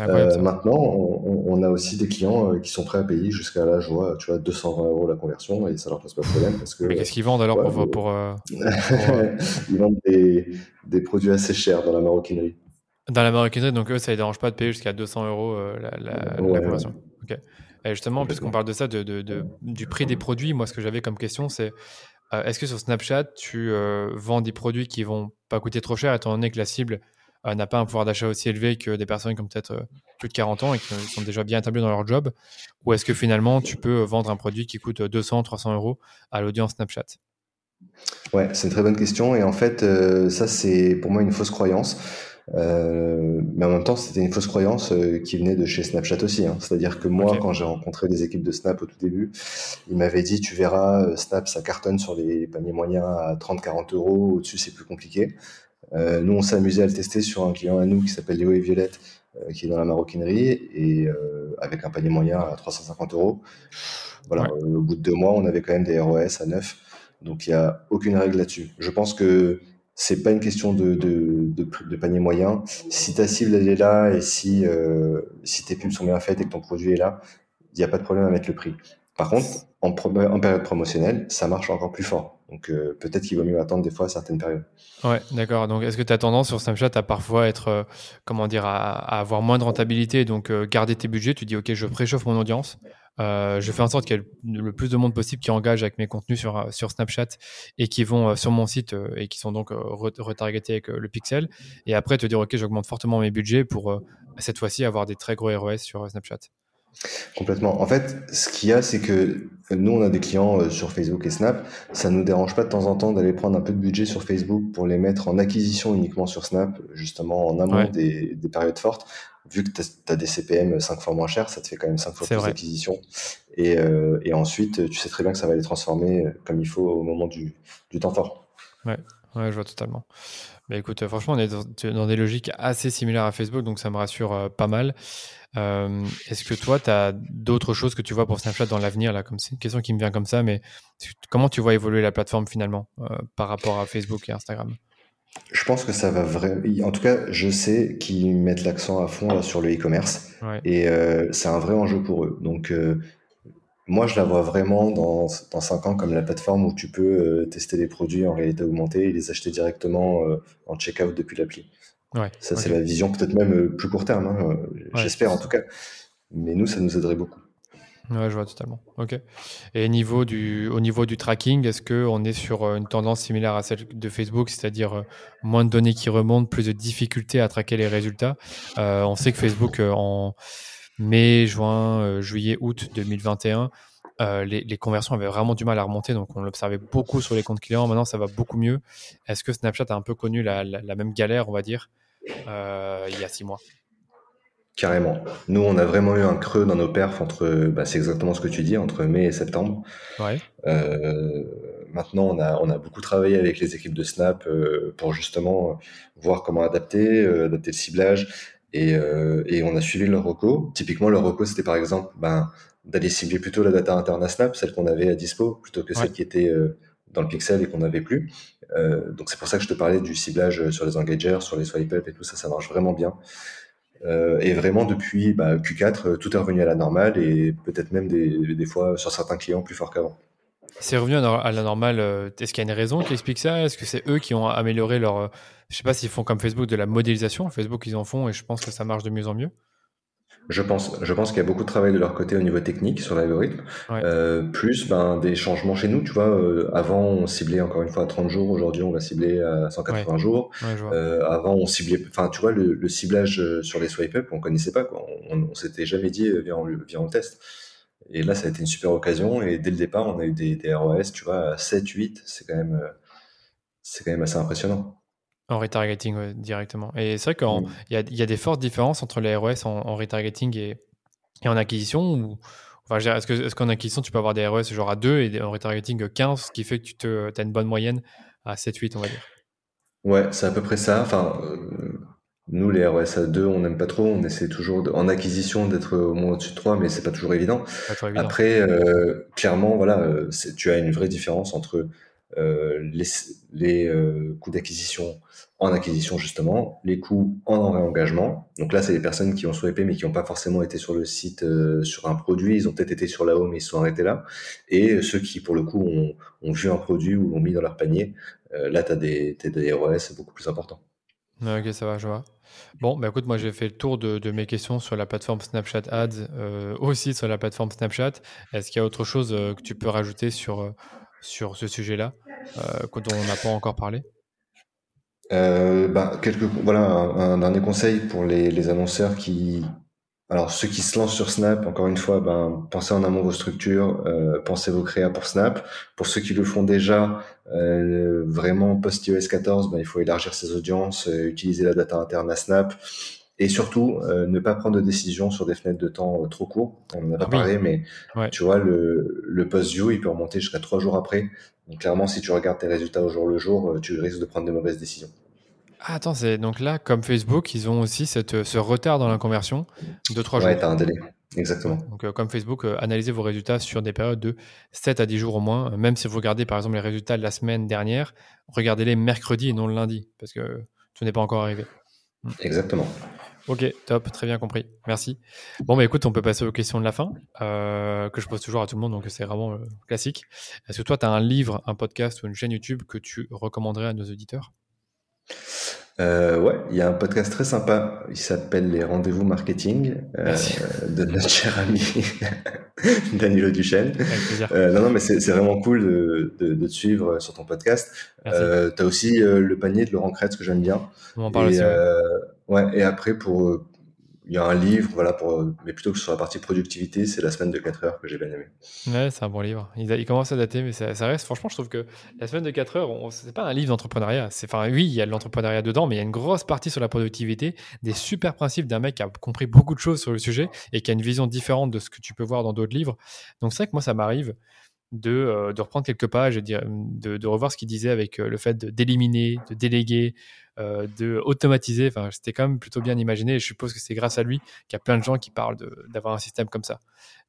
Euh, maintenant, on, a aussi des clients euh, qui sont prêts à payer jusqu'à la joie, tu vois, 220 euros la conversion et ça leur pose pas de problème. Parce que, Mais qu'est-ce qu'ils vendent alors pour, pour, Ils vendent des, des, produits assez chers dans la maroquinerie. Dans la maroquinerie, donc eux, ça ne les dérange pas de payer jusqu'à 200 euros la, la, conversion. Ok. Et justement, puisqu'on parle de ça, de, de, du prix des produits, moi, ce que j'avais comme question, c'est euh, est-ce que sur Snapchat, tu euh, vends des produits qui vont pas coûter trop cher, étant donné que la cible euh, n'a pas un pouvoir d'achat aussi élevé que des personnes qui ont peut-être plus de 40 ans et qui sont déjà bien établies dans leur job? Ou est-ce que finalement, tu peux vendre un produit qui coûte 200, 300 euros à l'audience Snapchat? Ouais, c'est une très bonne question. Et en fait, ça, c'est pour moi une fausse croyance. Euh, mais en même temps, c'était une fausse croyance euh, qui venait de chez Snapchat aussi. Hein. C'est-à-dire que moi, quand j'ai rencontré des équipes de Snap au tout début, ils m'avaient dit, tu verras, euh, Snap, ça cartonne sur les paniers moyens à 30-40 euros. Au-dessus, c'est plus compliqué. Euh, nous, on s'est amusé à le tester sur un client à nous qui s'appelle Léo et Violette, qui est dans la maroquinerie, et avec un panier moyen à 350 euros. Voilà, au bout de deux mois, on avait quand même des ROS à 9. Donc, il n'y a aucune règle là-dessus. Je pense que c'est pas une question de, de, de, panier moyen. Si ta cible elle est là et si, euh, si tes pubs sont bien faites et que ton produit est là, il n'y a pas de problème avec le prix. Par contre, en, en période promotionnelle, ça marche encore plus fort. Donc euh, peut-être qu'il vaut mieux attendre des fois certaines périodes. Ouais, d'accord. Donc est-ce que tu as tendance sur Snapchat à parfois être, euh, comment dire, à, à, avoir moins de rentabilité, donc euh, garder tes budgets? Tu dis, ok, je préchauffe mon audience, euh, je fais en sorte qu'il y ait le plus de monde possible qui engage avec mes contenus sur, euh, sur Snapchat et qui vont euh, sur mon site et qui sont donc retargetés avec le pixel. Et après, te dire, OK, j'augmente fortement mes budgets pour cette fois-ci avoir des très gros ROS sur Snapchat. Complètement. En fait, ce qu'il y a, c'est que nous, on a des clients sur Facebook et Snap. Ça ne nous dérange pas de temps en temps d'aller prendre un peu de budget sur Facebook pour les mettre en acquisition uniquement sur Snap, justement en amont des, des, périodes fortes vu que tu as, des CPM 5 fois moins chers, ça te fait quand même 5 fois plus d'acquisition. Et, euh, et, ensuite, tu sais très bien que ça va les transformer euh, comme il faut au moment du, du temps fort. Ouais, ouais, je vois totalement. Mais écoute, euh, franchement, on est dans, des logiques assez similaires à Facebook, donc ça me rassure pas mal. Est-ce que toi, tu as d'autres choses que tu vois pour Snapchat dans l'avenir là? Comme C'est une question qui me vient comme ça, mais comment tu vois évoluer la plateforme finalement par rapport à Facebook et Instagram? Je pense que ça va vraiment. En tout cas, je sais qu'ils mettent l'accent à fond sur le e-commerce et euh, c'est un vrai enjeu pour eux. Donc, euh, moi, je la vois vraiment dans, dans 5 ans comme la plateforme où tu peux euh, tester des produits en réalité augmentée et les acheter directement en checkout depuis l'appli. ça, c'est la vision peut-être même plus court terme, hein, j'espère en tout cas. Mais nous, ça nous aiderait beaucoup. Ouais, je vois totalement. Ok. Et au niveau du tracking, est-ce qu'on est sur euh, une tendance similaire à celle de Facebook, c'est-à-dire euh, moins de données qui remontent, plus de difficultés à traquer les résultats? Euh, On sait que Facebook, en mai, juin, juillet, août 2021, les, les, conversions avaient vraiment du mal à remonter, donc on l'observait beaucoup sur les comptes clients. Maintenant, ça va beaucoup mieux. Est-ce que Snapchat a un peu connu la même galère, on va dire, il y a six mois? Carrément. Nous, on a vraiment eu un creux dans nos perfs entre, bah, c'est exactement ce que tu dis, entre mai et septembre. Ouais. Euh, maintenant, on a, on a beaucoup travaillé avec les équipes de Snap euh, pour justement voir comment adapter, euh, adapter le ciblage. Et, et on a suivi leurs recos. Typiquement, leur recours, c'était par exemple ben, d'aller cibler plutôt la data interne à Snap, celle qu'on avait à dispo, plutôt que celle qui était dans le pixel et qu'on n'avait plus. donc c'est pour ça que je te parlais du ciblage sur les engagers, sur les swipe up et tout ça, ça marche vraiment bien. Euh, et vraiment, depuis bah, Q4, euh, tout est revenu à la normale et peut-être même des, des fois sur certains clients plus fort qu'avant. C'est revenu à la normale. Euh, est-ce qu'il y a une raison qui explique ça? Est-ce que c'est eux qui ont amélioré leur. Je sais pas s'ils font comme Facebook de la modélisation. Facebook, ils en font et je pense que ça marche de mieux en mieux. Je pense, je pense qu'il y a beaucoup de travail de leur côté au niveau technique sur l'algorithme, euh, plus ben, des changements chez nous. Tu vois, euh, avant on ciblait encore une fois à 30 jours, aujourd'hui on va cibler à 180 jours. Euh, avant on ciblait, enfin tu vois, le, ciblage sur les swipe up, on connaissait pas, quoi. on, on, s'était jamais dit viens on, viens on teste. Et là ça a été une super occasion et dès le départ on a eu des, des ROS, tu vois, à 7, 8, c'est quand même, c'est quand même assez impressionnant. En retargeting directement. Et c'est vrai qu'il mmh. y, a, y, a des fortes différences entre les ROS en, retargeting et, et, en acquisition. Ou, enfin, est-ce, qu'en acquisition, tu peux avoir des ROS genre à 2 et en retargeting 15, ce qui fait que tu te, as une bonne moyenne à 7-8, on va dire? Ouais, c'est à peu près ça. Enfin, euh, nous, les ROS à 2, on n'aime pas trop. On essaie toujours en acquisition d'être au moins au-dessus de 3, mais c'est pas toujours évident. Pas toujours évident. Après, euh, clairement, voilà, euh, tu as une vraie différence entre les, les coûts d'acquisition en acquisition justement, les coûts en réengagement. Donc là, c'est les personnes qui ont swipé mais qui n'ont pas forcément été sur le site euh, sur un produit. Ils ont peut-être été sur la home mais ils sont arrêtés là. Et ceux qui, pour le coup, ont, vu un produit ou l'ont mis dans leur panier, euh, là, tu as des, des ROS beaucoup plus importants. Ok, ça va, je vois. Bon, bah écoute, moi j'ai fait le tour de, mes questions sur la plateforme Snapchat Ads, euh, aussi sur la plateforme Snapchat. Est-ce qu'il y a autre chose que tu peux rajouter sur, sur ce sujet-là, dont on n'a pas encore parlé? Euh, bah, quelques, voilà, un, dernier conseil pour les, annonceurs qui, alors ceux qui se lancent sur Snap, encore une fois, ben, pensez en amont vos structures, euh, pensez vos créas pour Snap. Pour ceux qui le font déjà, euh, vraiment post-iOS 14, ben, il faut élargir ses audiences, euh, utiliser la data interne à Snap. Et surtout, euh, ne pas prendre de décision sur des fenêtres de temps euh, trop courtes. On en a pas parlé, mais tu vois, le, le post-view, il peut remonter jusqu'à trois jours après. Donc clairement, si tu regardes tes résultats au jour le jour, euh, tu risques de prendre de mauvaises décisions. Ah, attends, c'est donc là, comme Facebook, ils ont aussi cette, ce retard dans la conversion de 3 jours. Ouais, t'as un délai. Exactement. Donc, comme Facebook, analysez vos résultats sur des périodes de 7 à 10 jours au moins. Même si vous regardez, par exemple, les résultats de la semaine dernière, regardez-les mercredi et non le lundi, parce que tout n'est pas encore arrivé. Exactement. Ok, top, très bien compris. Merci. Bon, bah écoute, on peut passer aux questions de la fin, euh, que je pose toujours à tout le monde, donc c'est vraiment euh, classique. Est-ce que toi, tu as un livre, un podcast ou une chaîne YouTube que tu recommanderais à nos auditeurs? Euh, ouais, il y a un podcast très sympa. Il s'appelle Les Rendez-vous Marketing euh, de notre cher ami Danilo Duchesne. Euh, non, non, mais c'est vraiment cool de, de, de, te suivre sur ton podcast. Euh, tu as aussi le panier de Laurent Kretz que j'aime bien. On en parle aussi. Ouais. Et après, pour il y a un livre, voilà, pour, mais plutôt que sur la partie productivité, c'est la semaine de 4 heures que j'ai bien aimé. Ouais, c'est un bon livre. Il, commence à dater, mais ça, reste, franchement, je trouve que la semaine de 4 heures, c'est pas un livre d'entrepreneuriat. Enfin, oui, il y a de l'entrepreneuriat dedans, mais il y a une grosse partie sur la productivité, des super principes d'un mec qui a compris beaucoup de choses sur le sujet et qui a une vision différente de ce que tu peux voir dans d'autres livres. Donc, c'est vrai que moi, ça m'arrive de, euh, de, reprendre quelques pages et de, de revoir ce qu'il disait avec euh, le fait d'éliminer, de, déléguer, euh, de automatiser. Enfin, c'était quand même plutôt bien imaginé. Et je suppose que c'est grâce à lui qu'il y a plein de gens qui parlent d'avoir un système comme ça.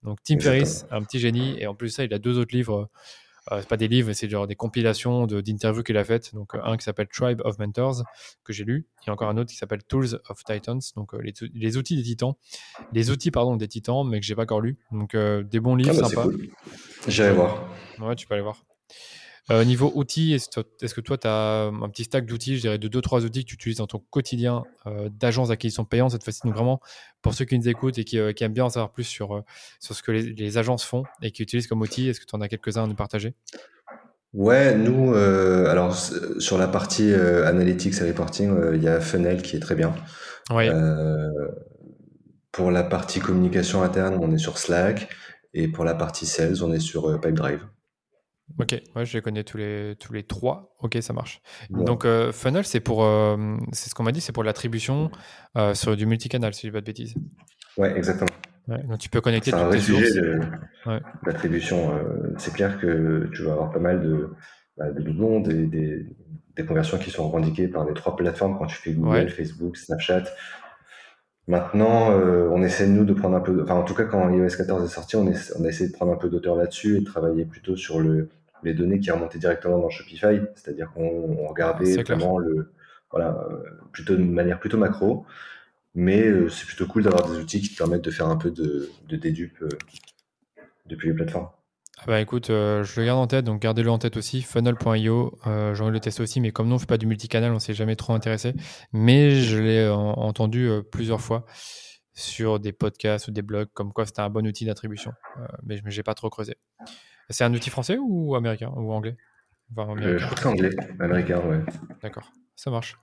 Donc Tim Ferriss, un petit génie. Et en plus de ça, il a deux autres livres. Euh, c'est pas des livres, c'est genre des compilations d'interviews qu'il a faites. Donc un qui s'appelle Tribe of Mentors que j'ai lu, et encore un autre qui s'appelle Tools of Titans, donc les, les, outils des titans, les outils pardon des titans, mais que j'ai pas encore lu. Donc des bons livres ah bah, sympas. J'irai voir. Ouais, tu peux aller voir. Euh, niveau outils, est-ce que toi, tu as un petit stack d'outils, je dirais de 2-3 outils que tu utilises dans ton quotidien euh, d'agence d'acquisition payante cette fois-ci? Donc vraiment, pour ceux qui nous écoutent et qui, euh, aiment bien en savoir plus sur, sur ce que les, agences font et qui utilisent comme outils, est-ce que tu en as quelques-uns à nous partager? Ouais, nous, alors sur la partie analytics et reporting, il y a Funnel qui est très bien. Ouais. pour la partie communication interne, on est sur Slack. Et pour la partie sales, on est sur Pipedrive. Ok, ouais, je les connais tous les, tous les trois. Ok, ça marche. Donc, euh, Funnel, c'est pour, euh, c'est ce qu'on m'a dit, c'est pour l'attribution euh, sur du multicanal, si je dis pas de bêtises. Ouais, exactement. donc, tu peux connecter toutes tes sources. L'attribution, c'est clair que tu vas avoir pas mal de, bah, de doublons, des, des, des, conversions qui sont revendiquées par les trois plateformes quand tu fais Google, Facebook, Snapchat. Maintenant, on essaie de nous de prendre un peu, enfin en tout cas quand iOS 14 est sorti, on, on a essayé de prendre un peu d'auteur là-dessus et de travailler plutôt sur le, les données qui remontaient directement dans Shopify, c'est-à-dire qu'on regardait vraiment le, voilà, euh, plutôt de manière plutôt macro, mais euh, c'est plutôt cool d'avoir des outils qui te permettent de faire un peu de, de dédupe euh, depuis les plateformes. Ah bah écoute, je le garde en tête, donc gardez-le en tête aussi, funnel.io, euh, j'ai envie de le tester aussi, mais comme non, on fait pas du multicanal, on s'est jamais trop intéressé, mais je l'ai entendu plusieurs fois sur des podcasts ou des blogs, comme quoi c'était un bon outil d'attribution, mais je n'ai pas trop creusé. C'est un outil français ou américain ou anglais? Euh, Je crois que c'est anglais, américain, ouais. D'accord, ça marche.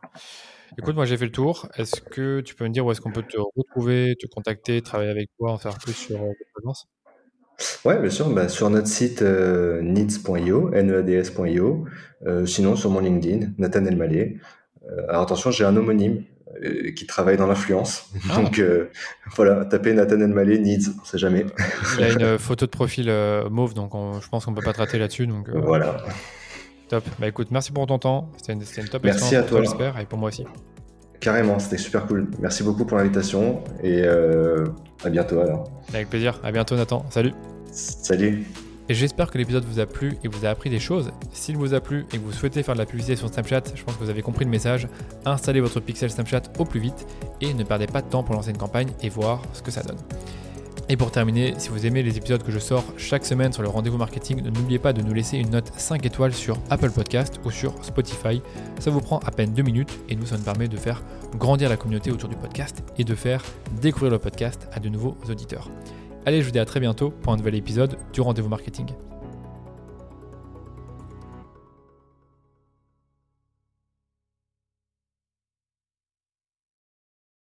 Écoute, moi j'ai fait le tour. Est-ce que tu peux me dire où est-ce qu'on peut te retrouver, te contacter, travailler avec toi, en faire plus sur euh, présence Ouais, bien sûr. Bah, sur notre site euh, needs.io, neads.io. Euh, sinon, sur mon LinkedIn, Nathan Elmalé. alors attention, j'ai un homonyme. Euh, qui travaille dans l'influence. Ah. Donc euh, voilà, tapez Nathan Malé, Needs, on sait jamais. Il a une euh, photo de profil mauve, donc je pense qu'on peut pas traiter là-dessus. Donc voilà. Top. Bah écoute, merci pour ton temps. C'était une, une, top Merci à toi, j'espère, et pour moi aussi. Carrément, c'était super cool. Merci beaucoup pour l'invitation et à bientôt alors. Avec plaisir. À bientôt Nathan. Salut. Salut. Et j'espère que l'épisode vous a plu et vous a appris des choses. S'il vous a plu et que vous souhaitez faire de la publicité sur Snapchat, je pense que vous avez compris le message. Installez votre pixel Snapchat au plus vite et ne perdez pas de temps pour lancer une campagne et voir ce que ça donne. Et pour terminer, si vous aimez les épisodes que je sors chaque semaine sur le rendez-vous marketing, n'oubliez pas de nous laisser une note 5 étoiles sur Apple Podcast ou sur Spotify. Ça vous prend à peine 2 minutes et nous, ça nous permet de faire grandir la communauté autour du podcast et de faire découvrir le podcast à de nouveaux auditeurs. Allez, je vous dis à très bientôt pour un nouvel épisode du rendez-vous marketing.